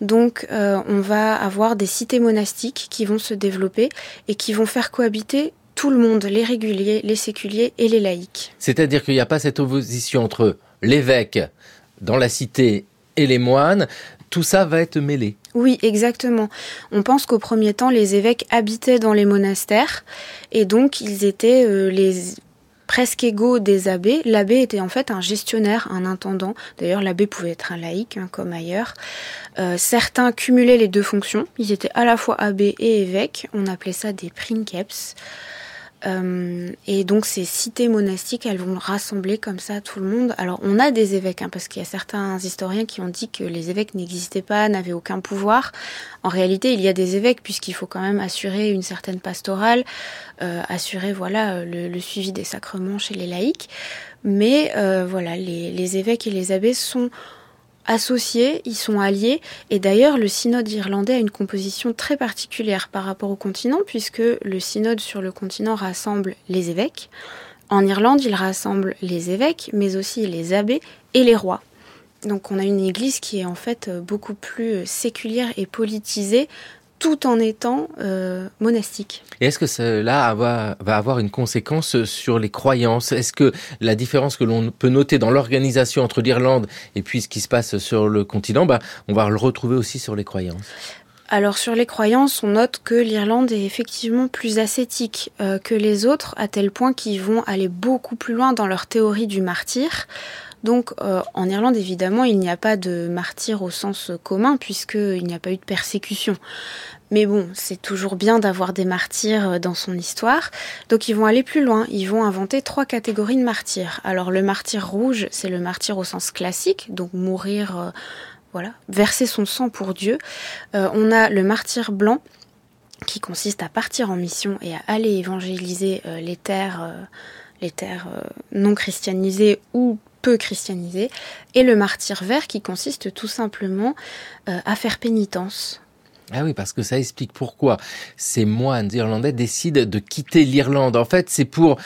Donc, euh, on va avoir des cités monastiques qui vont se développer et qui vont faire cohabiter tout le monde, les réguliers, les séculiers et les laïcs. C'est-à-dire qu'il n'y a pas cette opposition entre l'évêque dans la cité et les moines, tout ça va être mêlé. Oui, exactement. On pense qu'au premier temps, les évêques habitaient dans les monastères et donc ils étaient euh, presque égaux des abbés. L'abbé était en fait un gestionnaire, un intendant. D'ailleurs, l'abbé pouvait être un laïc, hein, comme ailleurs. Euh, certains cumulaient les deux fonctions. Ils étaient à la fois abbés et évêques. On appelait ça des princeps. Euh, et donc ces cités monastiques, elles vont rassembler comme ça tout le monde. Alors on a des évêques, hein, parce qu'il y a certains historiens qui ont dit que les évêques n'existaient pas, n'avaient aucun pouvoir. En réalité, il y a des évêques puisqu'il faut quand même assurer une certaine pastorale, euh, assurer voilà le, suivi des sacrements chez les laïcs. Mais euh, voilà, les, les évêques et les abbés sont associés, ils sont alliés, et d'ailleurs le synode irlandais a une composition très particulière par rapport au continent, puisque le synode sur le continent rassemble les évêques. En Irlande, il rassemble les évêques, mais aussi les abbés et les rois. Donc on a une église qui est en fait beaucoup plus séculière et politisée tout en étant euh, monastique. Et est-ce que cela va, avoir une conséquence sur les croyances? Est-ce que la différence que l'on peut noter dans l'organisation entre l'Irlande et puis ce qui se passe sur le continent, bah, on va le retrouver aussi sur les croyances? Alors sur les croyances, on note que l'Irlande est effectivement plus ascétique euh, que les autres, à tel point qu'ils vont aller beaucoup plus loin dans leur théorie du martyr. Donc euh, en Irlande, évidemment, il n'y a pas de martyr au sens commun puisqu'il n'y a pas eu de persécution. Mais bon, c'est toujours bien d'avoir des martyrs euh, dans son histoire. Donc ils vont aller plus loin, ils vont inventer trois catégories de martyrs. Alors le martyr rouge, c'est le martyr au sens classique, donc mourir, euh, voilà, verser son sang pour Dieu. on a le martyr blanc, qui consiste à partir en mission et à aller évangéliser les terres, les terres non christianisées ou peu christianisé, et le martyr vert qui consiste tout simplement euh, à faire pénitence. Ah oui, parce que ça explique pourquoi ces moines irlandais décident de quitter l'Irlande. En fait, c'est pour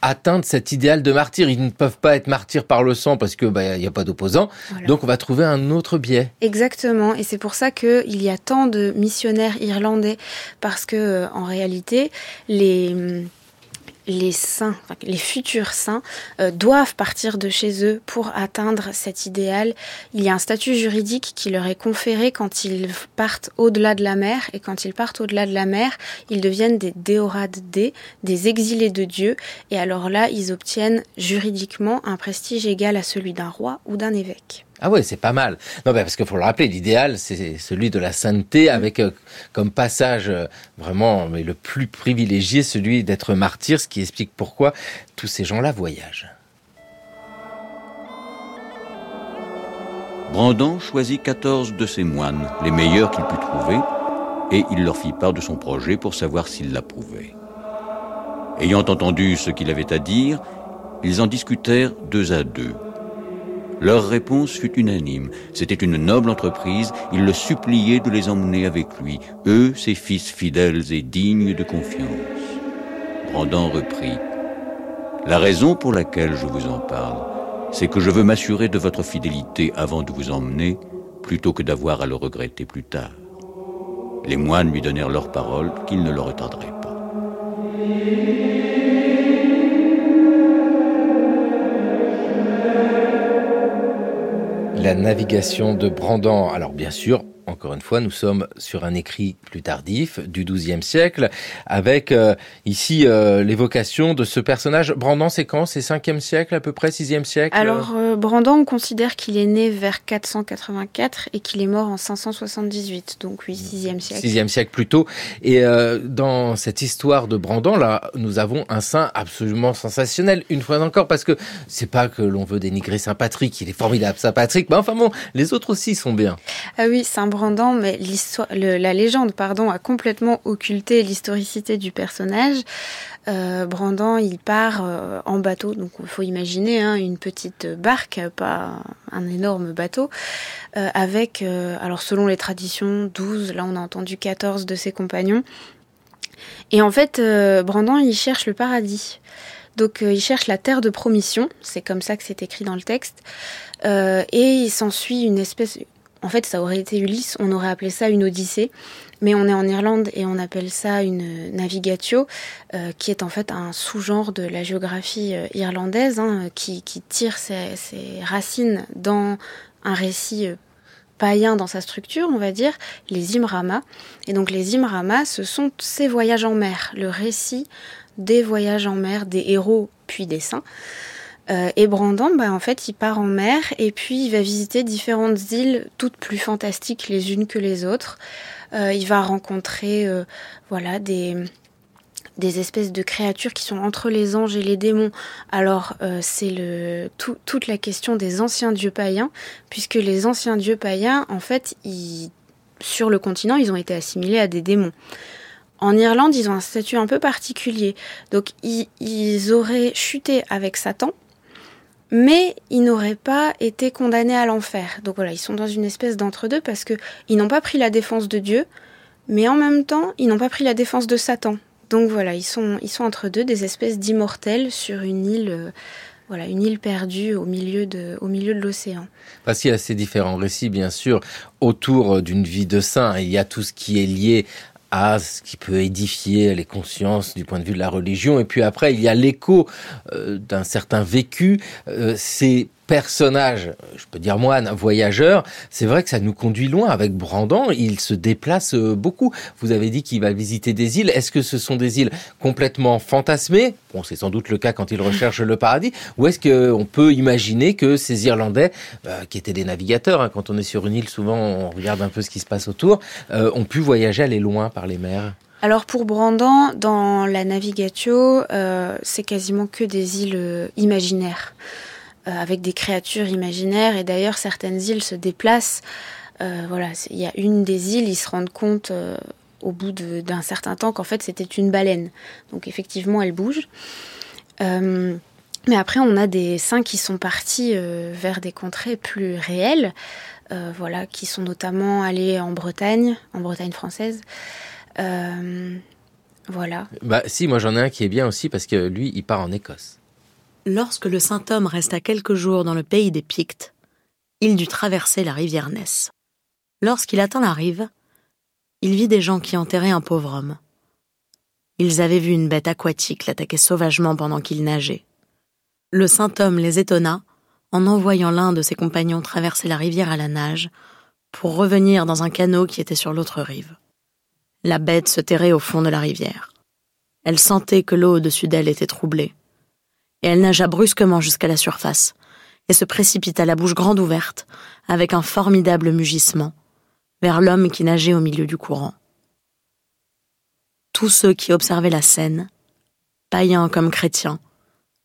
atteindre cet idéal de martyr. Ils ne peuvent pas être martyrs par le sang parce que bah, il n'y a pas d'opposants. Donc on va trouver un autre biais. Exactement, et c'est pour ça qu'il y a tant de missionnaires irlandais parce que euh, en réalité les les saints, les futurs saints, euh, doivent partir de chez eux pour atteindre cet idéal. Il y a un statut juridique qui leur est conféré quand ils partent au-delà de la mer, et quand ils partent au-delà de la mer, ils deviennent des déorades des exilés de Dieu, et alors là, ils obtiennent juridiquement un prestige égal à celui d'un roi ou d'un évêque. Ah ouais, c'est pas mal. Non, parce qu'il faut le rappeler, l'idéal, c'est celui de la sainteté, avec euh, comme passage euh, vraiment mais le plus privilégié, celui d'être martyr, ce qui explique pourquoi tous ces gens-là voyagent. Brandon choisit 14 de ses moines, les meilleurs qu'il put trouver, et il leur fit part de son projet pour savoir s'ils l'approuvaient. Ayant entendu ce qu'il avait à dire, ils en discutèrent deux à deux. Leur réponse fut unanime. C'était une noble entreprise. Il le suppliait de les emmener avec lui, eux, ses fils fidèles et dignes de confiance. Brandon reprit. La raison pour laquelle je vous en parle, c'est que je veux m'assurer de votre fidélité avant de vous emmener, plutôt que d'avoir à le regretter plus tard. Les moines lui donnèrent leur parole qu'ils ne le retardraient pas. La navigation de Brandon. Alors bien sûr, encore une fois, nous sommes sur un écrit plus tardif du XIIe siècle, avec euh, ici euh, l'évocation de ce personnage. Brandon, c'est quand? C'est 5e siècle à peu près, 6e siècle? Alors, euh, Brandon, on considère qu'il est né vers 484 et qu'il est mort en 578, donc oui, 6e siècle. 6e siècle plus tôt. Et dans cette histoire de Brandon, là, nous avons un saint absolument sensationnel, une fois encore, parce que c'est pas que l'on veut dénigrer Saint Patrick, il est formidable, Saint Patrick, mais enfin bon, les autres aussi sont bien. Ah oui, Saint Brandon, mais la légende, pardon, a complètement occulté l'historicité du personnage. Euh, Brandon, il part euh, en bateau, donc il faut imaginer hein, une petite barque, pas un énorme bateau, euh, avec, alors selon les traditions, 12, là on a entendu 14 de ses compagnons. Et en fait, Brandon, il cherche le paradis. Donc il cherche la terre de promission, c'est comme ça que c'est écrit dans le texte, et il s'ensuit une espèce, en fait, ça aurait été Ulysse, on aurait appelé ça une odyssée, mais on est en Irlande et on appelle ça une navigatio, euh, qui est en fait un sous-genre de la géographie euh, irlandaise, hein, qui, tire ses, racines dans un récit euh, païen dans sa structure, on va dire, les Imrama. Et donc les Imrama, ce sont ces voyages en mer, le récit des voyages en mer des héros puis des saints. Euh, et Brandon, bah, en fait, il part en mer et puis il va visiter différentes îles, toutes plus fantastiques les unes que les autres. Euh, il va rencontrer, euh, voilà, des espèces de créatures qui sont entre les anges et les démons. Alors c'est le toute la question des anciens dieux païens, puisque les anciens dieux païens, en fait, sur le continent, ils ont été assimilés à des démons. En Irlande, ils ont un statut un peu particulier. Donc, ils auraient chuté avec Satan, mais ils n'auraient pas été condamnés à l'enfer. Donc voilà, ils sont dans une espèce d'entre-deux parce que ils n'ont pas pris la défense de Dieu, mais en même temps, ils n'ont pas pris la défense de Satan. Donc voilà, ils sont, ils sont entre deux, des espèces d'immortels sur une île, euh, voilà, une île perdue au milieu de, au milieu de l'océan. Parce qu'il y a ces différents récits, bien sûr, autour d'une vie de saint. Il y a tout ce qui est lié à ce qui peut édifier les consciences du point de vue de la religion. Et puis après, il y a l'écho euh, d'un certain vécu. Euh, c'est personnage, je peux dire moi, un voyageur, c'est vrai que ça nous conduit loin. Avec Brandon, il se déplace euh, beaucoup. Vous avez dit qu'il va visiter des îles. Est-ce que ce sont des îles complètement fantasmées? Bon, c'est sans doute le cas quand il recherche le paradis. Ou est-ce qu'on peut imaginer que ces Irlandais, euh, qui étaient des navigateurs, hein, quand on est sur une île, souvent on regarde un peu ce qui se passe autour, euh, ont pu voyager, aller loin par les mers? Alors pour Brandon, dans la Navigatio, c'est quasiment que des îles imaginaires. Euh, avec des créatures imaginaires. Et d'ailleurs, certaines îles se déplacent. Euh, voilà, il y a une des îles, ils se rendent compte euh, au bout d'un certain temps qu'en fait c'était une baleine. Donc effectivement, elle bouge. mais après, on a des saints qui sont partis vers des contrées plus réelles, voilà, qui sont notamment allés en Bretagne, en Bretagne française. voilà. Bah si, moi j'en ai un qui est bien aussi parce que lui, il part en Écosse. Lorsque le saint homme resta quelques jours dans le pays des Pictes, il dut traverser la rivière Ness. Lorsqu'il atteint la rive, il vit des gens qui enterraient un pauvre homme. Ils avaient vu une bête aquatique l'attaquer sauvagement pendant qu'il nageait. Le saint homme les étonna en envoyant l'un de ses compagnons traverser la rivière à la nage pour revenir dans un canot qui était sur l'autre rive. La bête se terrait au fond de la rivière. Elle sentait que l'eau au-dessus d'elle était troublée et elle nagea brusquement jusqu'à la surface, et se précipita la bouche grande ouverte, avec un formidable mugissement, vers l'homme qui nageait au milieu du courant. Tous ceux qui observaient la scène, païens comme chrétiens,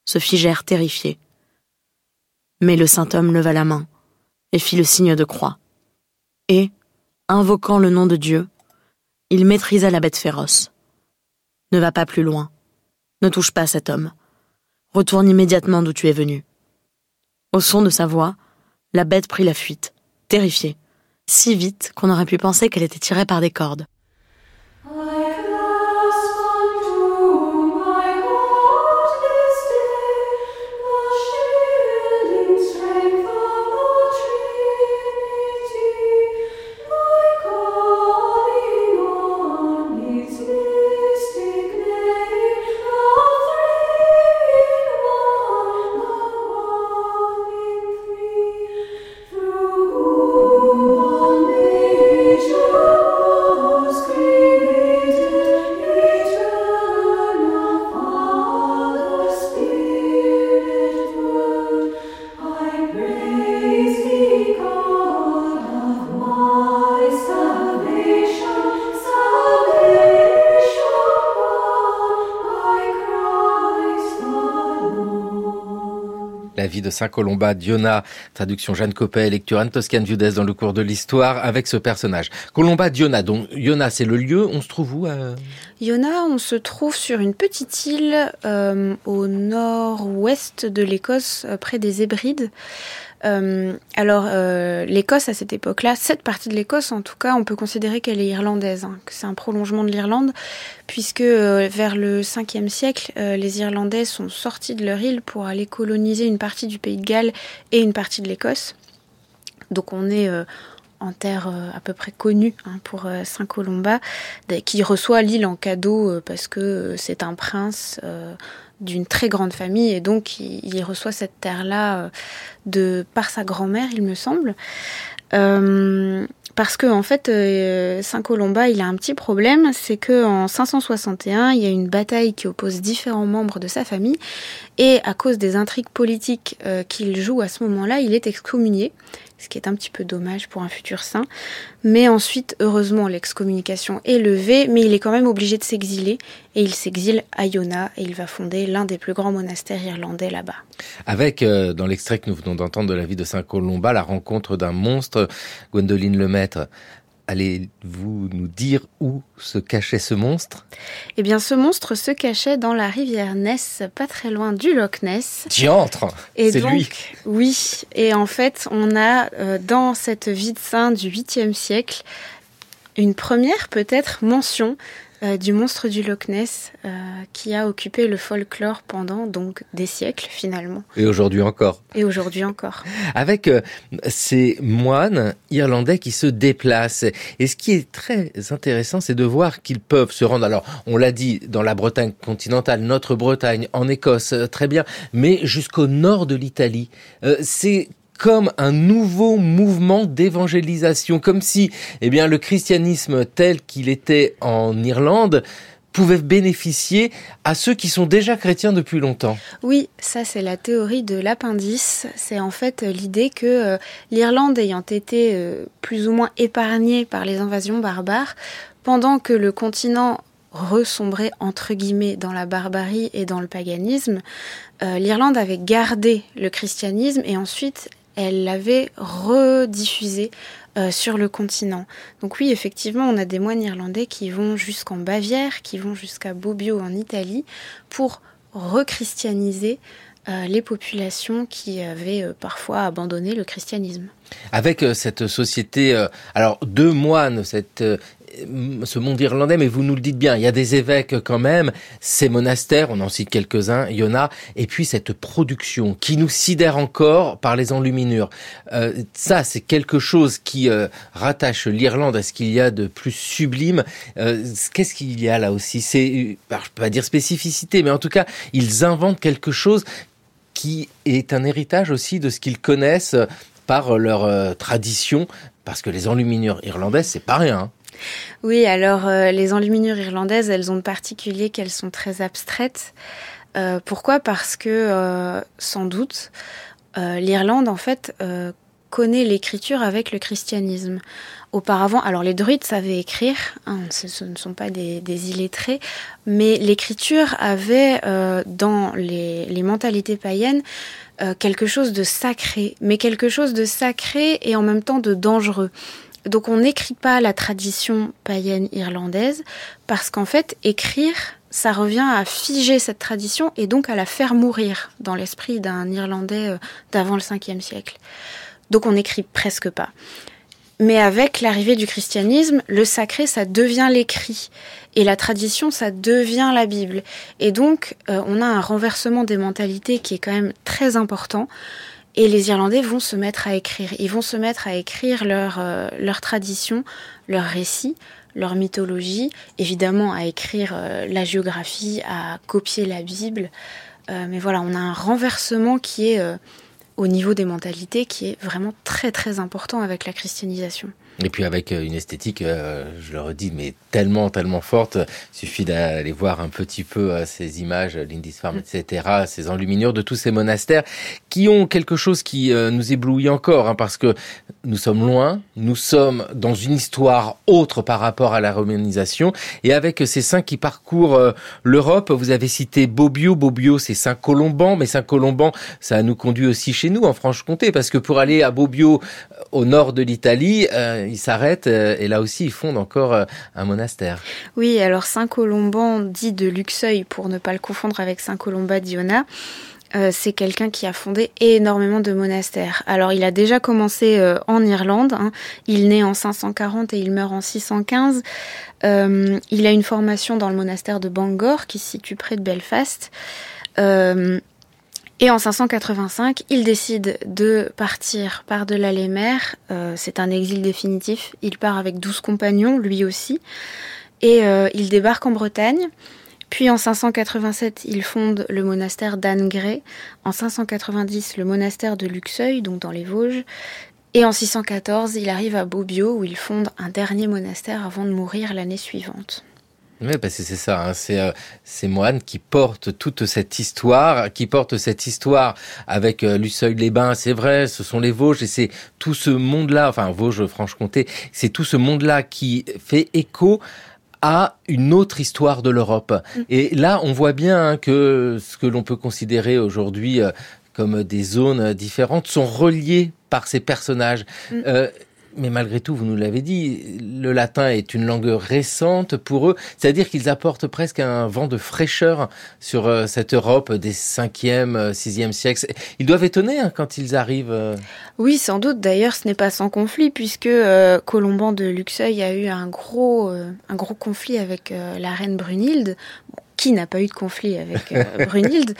se figèrent terrifiés. Mais le saint homme leva la main et fit le signe de croix. Et, invoquant le nom de Dieu, il maîtrisa la bête féroce. Ne va pas plus loin. Ne touche pas cet homme. Retourne immédiatement d'où tu es venu. Au son de sa voix, la bête prit la fuite, terrifiée, si vite qu'on aurait pu penser qu'elle était tirée par des cordes. De Saint Colomba, Diona, traduction Jeanne Coppet, lecture Anne Toscane Viudès dans le cours de l'histoire avec ce personnage. Colomba, Diona, donc Iona c'est le lieu, on se trouve où euh... On se trouve sur une petite île euh, au nord-ouest de l'Écosse, euh, près des Hébrides. Euh, alors, euh, l'Écosse à cette époque-là, cette partie de l'Écosse, en tout cas, on peut considérer qu'elle est irlandaise, hein, que c'est un prolongement de l'Irlande, puisque euh, vers le 5e siècle, les Irlandais sont sortis de leur île pour aller coloniser une partie du pays de Galles et une partie de l'Écosse. Donc, on est en terre à peu près connue hein, pour Saint Colomba, qui reçoit l'île en cadeau parce que c'est un prince d'une très grande famille et donc il, reçoit cette terre-là euh, de par sa grand-mère, il me semble. parce que en fait, euh, Saint Colomba, il a un petit problème, c'est que en 561, il y a une bataille qui oppose différents membres de sa famille, et à cause des intrigues politiques euh, qu'il joue à ce moment-là, il est excommunié ce qui est un petit peu dommage pour un futur saint. Mais ensuite, heureusement, l'excommunication est levée, mais il est quand même obligé de s'exiler, et il s'exile à Iona, et il va fonder l'un des plus grands monastères irlandais là-bas. Avec, euh, dans l'extrait que nous venons d'entendre de la vie de Saint Colomba, la rencontre d'un monstre, Gwendoline Lemaître, Allez-vous nous dire où se cachait ce monstre? Eh bien, ce monstre se cachait dans la rivière Ness, pas très loin du Loch Ness. Diantre C'est lui. Oui, et en fait, on a euh, dans cette vie de saint du 8e siècle une première peut-être mention euh, du monstre du Loch Ness euh, qui a occupé le folklore pendant donc des siècles finalement. Et aujourd'hui encore. Et aujourd'hui encore. Avec euh, ces moines irlandais qui se déplacent. Et ce qui est très intéressant, c'est de voir qu'ils peuvent se rendre. Alors, on l'a dit, dans la Bretagne continentale, notre Bretagne, en Écosse, très bien, mais jusqu'au nord de l'Italie. c'est comme un nouveau mouvement d'évangélisation, comme si eh bien, le christianisme tel qu'il était en Irlande pouvait bénéficier à ceux qui sont déjà chrétiens depuis longtemps. Oui, ça c'est la théorie de l'appendice. C'est en fait l'idée que euh, l'Irlande ayant été euh, plus ou moins épargnée par les invasions barbares, pendant que le continent ressombrait entre guillemets dans la barbarie et dans le paganisme, euh, l'Irlande avait gardé le christianisme et ensuite elle l'avait rediffusé euh, sur le continent. Donc oui, effectivement, on a des moines irlandais qui vont jusqu'en Bavière, qui vont jusqu'à Bobbio en Italie pour rechristianiser euh, les populations qui avaient euh, parfois abandonné le christianisme. Avec cette société, alors deux moines, cette ce monde irlandais, mais vous nous le dites bien, il y a des évêques quand même, ces monastères, on en cite quelques-uns, il y en a, et puis cette production qui nous sidère encore par les enluminures. Euh, ça, c'est quelque chose qui euh, rattache l'Irlande à ce qu'il y a de plus sublime. Euh, Qu'est-ce qu'il y a là aussi? C'est, je peux pas dire spécificité, mais en tout cas, ils inventent quelque chose qui est un héritage aussi de ce qu'ils connaissent par leur euh, tradition, parce que les enluminures irlandaises, c'est pas rien. Oui, alors euh, les enluminures irlandaises, elles ont de particulier qu'elles sont très abstraites. Euh, pourquoi? Parce que, euh, sans doute, l'Irlande, en fait, connaît l'écriture avec le christianisme. Auparavant, alors les druides savaient écrire, hein, ce, ne sont pas des, illettrés, mais l'écriture avait dans les, mentalités païennes quelque chose de sacré, mais quelque chose de sacré et en même temps de dangereux. Donc on n'écrit pas la tradition païenne irlandaise parce qu'en fait, écrire, ça revient à figer cette tradition et donc à la faire mourir dans l'esprit d'un Irlandais euh, d'avant le 5e siècle. Donc on n'écrit presque pas. Mais avec l'arrivée du christianisme, le sacré, ça devient l'écrit. Et la tradition, ça devient la Bible. Et donc, euh, on a un renversement des mentalités qui est quand même très important. Et les Irlandais vont se mettre à écrire. Ils vont se mettre à écrire leur, euh, leur tradition, leurs récits, leur mythologie, évidemment à écrire euh, la géographie, à copier la Bible. Euh, mais voilà, on a un renversement qui est au niveau des mentalités qui est vraiment très très important avec la christianisation. Et puis avec une esthétique, je le redis, mais tellement, tellement forte. Il suffit d'aller voir un petit peu euh, ces images, Lindisfarne, etc., ces enluminures de tous ces monastères qui ont quelque chose qui euh, nous éblouit encore, hein, parce que nous sommes loin, nous sommes dans une histoire autre par rapport à la romanisation, et avec ces saints qui parcourent euh, l'Europe, vous avez cité Bobbio, Bobbio c'est Saint-Colomban, mais Saint-Colomban, ça nous conduit aussi chez nous, en Franche-Comté, parce que pour aller à Bobbio, au nord de l'Italie, ils s'arrêtent, et là aussi ils fondent encore un monastère oui, alors Saint-Colomban, dit de Luxeuil, pour ne pas le confondre avec Saint-Colomba d'Iona, euh, c'est quelqu'un qui a fondé énormément de monastères. Alors il a déjà commencé euh, en Irlande, hein. il naît en 540 et il meurt en 615. Euh, il a une formation dans le monastère de Bangor qui se situe près de Belfast. Et en 585, il décide de partir par-delà les mers. Euh, c'est un exil définitif. Il part avec 12 compagnons, lui aussi. Et euh, il débarque en Bretagne. Puis en 587, il fonde le monastère d'Annegré. En 590, le monastère de Luxeuil, donc dans les Vosges. Et en 614, il arrive à Bobbio où il fonde un dernier monastère avant de mourir l'année suivante. Oui, parce que c'est ça, hein, c'est euh, ces moines qui portent toute cette histoire, qui portent cette histoire avec euh, les bains c'est vrai, ce sont les Vosges, et c'est tout ce monde-là, enfin Vosges-Franche-Comté, c'est tout ce monde-là qui fait écho à une autre histoire de l'Europe. Mm. Et là, on voit bien hein, que ce que l'on peut considérer aujourd'hui euh, comme des zones différentes sont reliées par ces personnages. Mm. Euh, mais malgré tout, vous nous l'avez dit, le latin est une langue récente pour eux, c'est-à-dire qu'ils apportent presque un vent de fraîcheur sur euh, cette Europe des 5e, 6e siècles. Ils doivent étonner hein, quand ils arrivent. Euh. Oui, sans doute. D'ailleurs, ce n'est pas sans conflit, puisque Colomban de Luxeuil a eu un gros, un gros conflit avec la reine Brunhilde qui n'a pas eu de conflit avec euh, Brunhilde,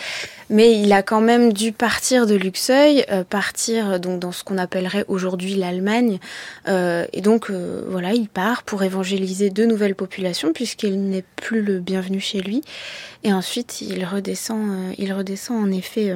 mais il a quand même dû partir de Luxeuil, euh, partir donc dans ce qu'on appellerait aujourd'hui l'Allemagne, euh, et donc voilà, il part pour évangéliser deux nouvelles populations puisqu'il n'est plus le bienvenu chez lui, et ensuite il redescend, il redescend en effet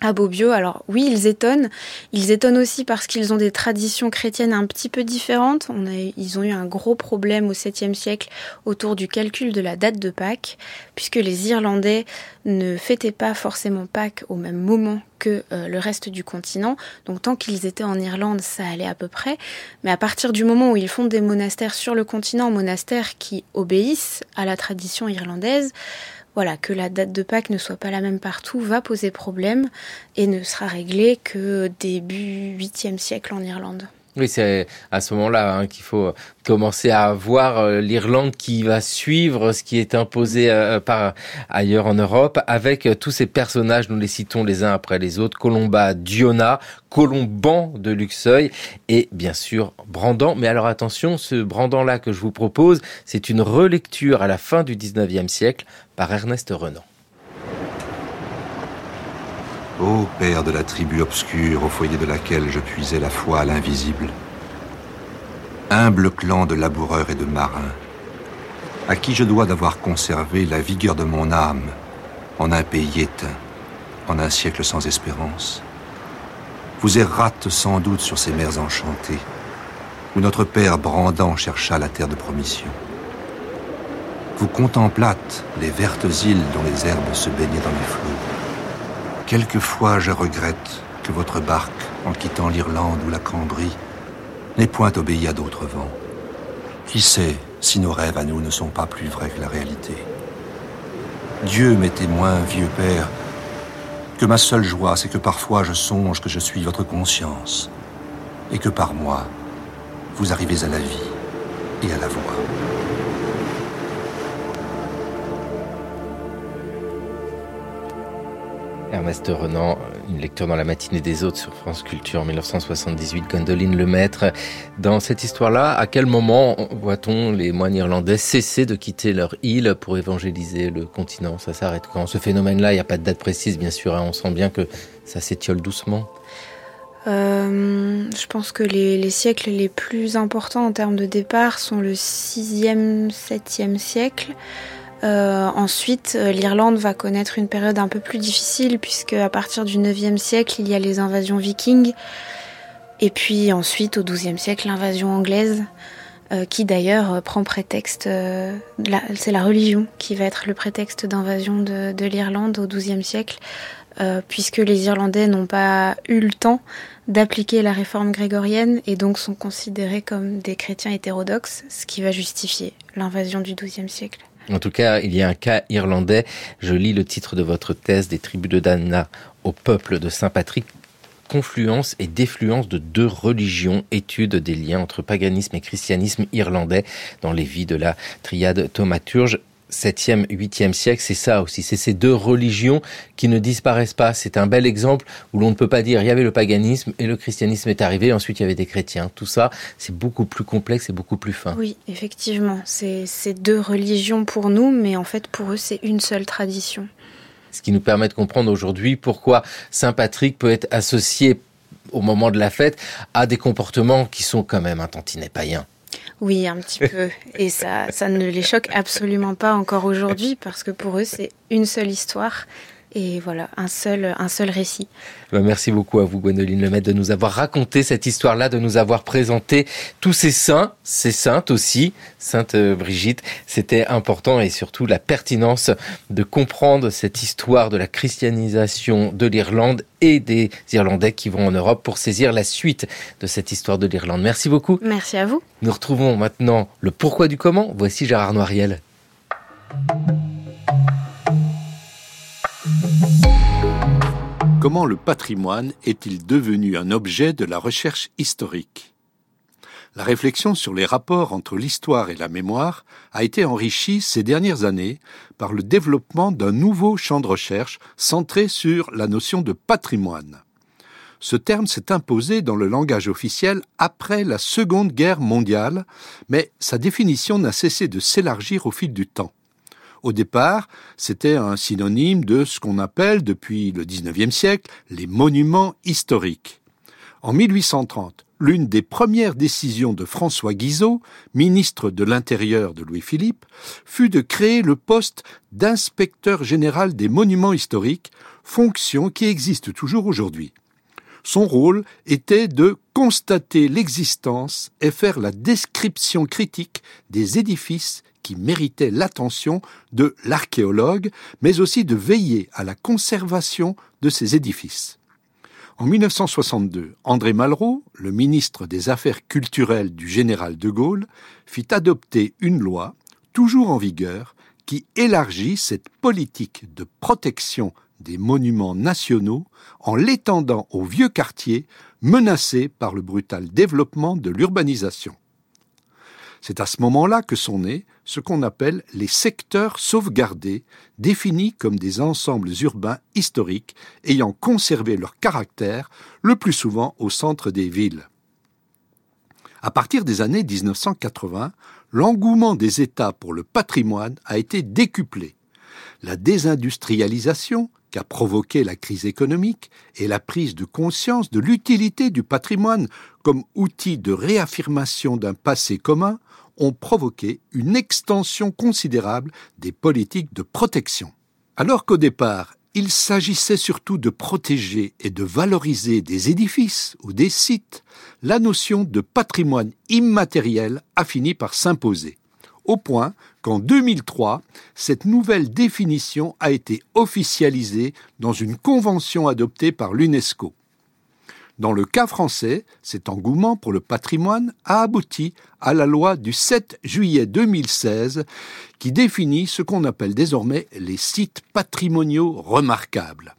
à Bobbio. Alors oui, ils étonnent. Ils étonnent aussi parce qu'ils ont des traditions chrétiennes un petit peu différentes. On a, ils ont eu un gros problème au 7e siècle autour du calcul de la date de Pâques, puisque les Irlandais ne fêtaient pas forcément Pâques au même moment que euh, le reste du continent. Donc tant qu'ils étaient en Irlande, ça allait à peu près. Mais à partir du moment où ils fondent des monastères sur le continent, monastères qui obéissent à la tradition irlandaise, voilà, que la date de Pâques ne soit pas la même partout va poser problème et ne sera réglé que début 8e siècle en Irlande. Oui, c'est à ce moment-là hein, qu'il faut commencer à voir euh, l'Irlande qui va suivre ce qui est imposé euh, par ailleurs en Europe, avec euh, tous ces personnages, nous les citons les uns après les autres, Colomba, Diona, Colomban de Luxeuil et bien sûr Brandan. Mais alors attention, ce Brandan-là que je vous propose, c'est une relecture à la fin du 19e siècle par Ernest Renan. Ô père de la tribu obscure au foyer de laquelle je puisais la foi à l'invisible, humble clan de laboureurs et de marins, à qui je dois d'avoir conservé la vigueur de mon âme en un pays éteint, en un siècle sans espérance. Vous errâtes sans doute sur ces mers enchantées, où notre père Brandan chercha la terre de promission. Vous contemplâtes les vertes îles dont les herbes se baignaient dans les flots Quelquefois je regrette que votre barque, en quittant l'Irlande ou la Cambrie, n'ait point obéi à d'autres vents. Qui sait si nos rêves à nous ne sont pas plus vrais que la réalité? Dieu m'est témoin, vieux père, que ma seule joie, c'est que parfois je songe que je suis votre conscience, et que par moi, vous arrivez à la vie et à la voix. Ernest Renan, une lecture dans la matinée des autres sur France Culture en 1978, Gwendoline Lemaître. Dans cette histoire-là, à quel moment voit-on les moines irlandais cesser de quitter leur île pour évangéliser le continent? Ça s'arrête quand? Ce phénomène-là, il n'y a pas de date précise, bien sûr, hein. on sent bien que ça s'étiole doucement. Euh, je pense que les, les, siècles les plus importants en termes de départ sont le 6e, 7e siècle. Euh, ensuite, euh, l'Irlande va connaître une période un peu plus difficile puisque à partir du 9e siècle, il y a les invasions vikings. Et puis ensuite, au 12e siècle, l'invasion anglaise, euh, qui d'ailleurs prend prétexte, c'est la religion qui va être le prétexte d'invasion de, de l'Irlande au 12e siècle, puisque les Irlandais n'ont pas eu le temps d'appliquer la réforme grégorienne et donc sont considérés comme des chrétiens hétérodoxes, ce qui va justifier l'invasion du 12e siècle. En tout cas, il y a un cas irlandais. Je lis le titre de votre thèse des tribus de Dana au peuple de Saint-Patrick. Confluence et défluence de deux religions, étude des liens entre paganisme et christianisme irlandais dans les vies de la triade thaumaturge. 7e, 8e siècle, c'est ça aussi. C'est ces deux religions qui ne disparaissent pas. C'est un bel exemple où l'on ne peut pas dire il y avait le paganisme et le christianisme est arrivé, ensuite il y avait des chrétiens. Tout ça, c'est beaucoup plus complexe et beaucoup plus fin. Oui, effectivement. C'est deux religions pour nous, mais en fait pour eux, c'est une seule tradition. Ce qui nous permet de comprendre aujourd'hui pourquoi Saint Patrick peut être associé au moment de la fête à des comportements qui sont quand même un tantinet païen. Oui, un petit peu. Et ça, ça ne les choque absolument pas encore aujourd'hui parce que pour eux, c'est une seule histoire et voilà, un seul, un seul récit. Bah, merci beaucoup à vous, Gwenoline Lemaitre, de nous avoir raconté cette histoire-là, de nous avoir présenté tous ces saints, ces saintes aussi, Sainte Brigitte. C'était important et surtout la pertinence de comprendre cette histoire de la christianisation de l'Irlande et des Irlandais qui vont en Europe pour saisir la suite de cette histoire de l'Irlande. Merci beaucoup. Merci à vous. Nous retrouvons maintenant le pourquoi du comment. Voici Gérard Noiriel. Comment le patrimoine est-il devenu un objet de la recherche historique? La réflexion sur les rapports entre l'histoire et la mémoire a été enrichie ces dernières années par le développement d'un nouveau champ de recherche centré sur la notion de patrimoine. Ce terme s'est imposé dans le langage officiel après la Seconde Guerre mondiale, mais sa définition n'a cessé de s'élargir au fil du temps. Au départ, c'était un synonyme de ce qu'on appelle depuis le XIXe siècle les monuments historiques. En 1830, l'une des premières décisions de François Guizot, ministre de l'Intérieur de Louis-Philippe, fut de créer le poste d'inspecteur général des monuments historiques, fonction qui existe toujours aujourd'hui. Son rôle était de constater l'existence et faire la description critique des édifices qui méritait l'attention de l'archéologue, mais aussi de veiller à la conservation de ces édifices. En 1962, André Malraux, le ministre des Affaires culturelles du général de Gaulle, fit adopter une loi, toujours en vigueur, qui élargit cette politique de protection des monuments nationaux en l'étendant aux vieux quartiers menacés par le brutal développement de l'urbanisation. C'est à ce moment-là que sont nés ce qu'on appelle les secteurs sauvegardés, définis comme des ensembles urbains historiques ayant conservé leur caractère, le plus souvent au centre des villes. À partir des années 1980, l'engouement des États pour le patrimoine a été décuplé. La désindustrialisation qu'a provoqué la crise économique et la prise de conscience de l'utilité du patrimoine comme outil de réaffirmation d'un passé commun ont provoqué une extension considérable des politiques de protection. Alors qu'au départ, il s'agissait surtout de protéger et de valoriser des édifices ou des sites, la notion de patrimoine immatériel a fini par s'imposer, au point qu'en 2003, cette nouvelle définition a été officialisée dans une convention adoptée par l'UNESCO. Dans le cas français, cet engouement pour le patrimoine a abouti à la loi du 7 juillet 2016 qui définit ce qu'on appelle désormais les sites patrimoniaux remarquables.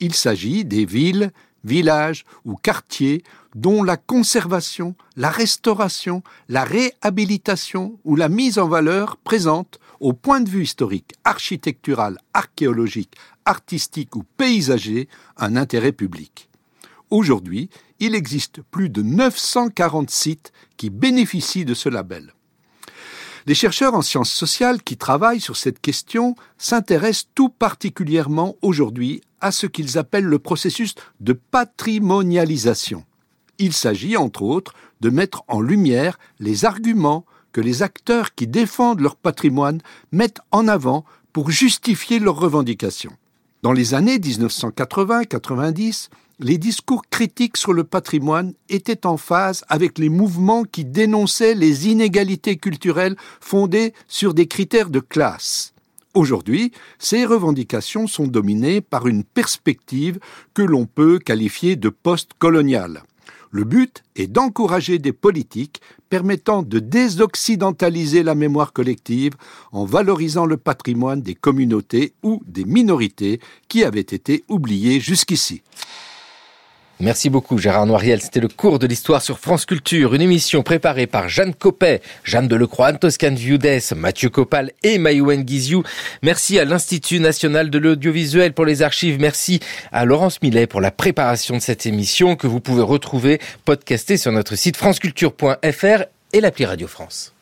Il s'agit des villes, villages ou quartiers dont la conservation, la restauration, la réhabilitation ou la mise en valeur présente, au point de vue historique, architectural, archéologique, artistique ou paysager, un intérêt public. Aujourd'hui, il existe plus de 940 sites qui bénéficient de ce label. Les chercheurs en sciences sociales qui travaillent sur cette question s'intéressent tout particulièrement aujourd'hui à ce qu'ils appellent le processus de patrimonialisation. Il s'agit, entre autres, de mettre en lumière les arguments que les acteurs qui défendent leur patrimoine mettent en avant pour justifier leurs revendications. Dans les années 1980-90, les discours critiques sur le patrimoine étaient en phase avec les mouvements qui dénonçaient les inégalités culturelles fondées sur des critères de classe. Aujourd'hui, ces revendications sont dominées par une perspective que l'on peut qualifier de post-coloniale. Le but est d'encourager des politiques permettant de désoccidentaliser la mémoire collective en valorisant le patrimoine des communautés ou des minorités qui avaient été oubliées jusqu'ici. Merci beaucoup Gérard Noiriel. C'était le cours de l'histoire sur France Culture, une émission préparée par Jeanne Copet, Jeanne Delecroix, Toscane Viudès, Mathieu Copal et Mayouen Guizou. Merci à l'Institut national de l'audiovisuel pour les archives. Merci à Laurence Millet pour la préparation de cette émission que vous pouvez retrouver podcastée sur notre site franceculture.fr et l'appli Radio France.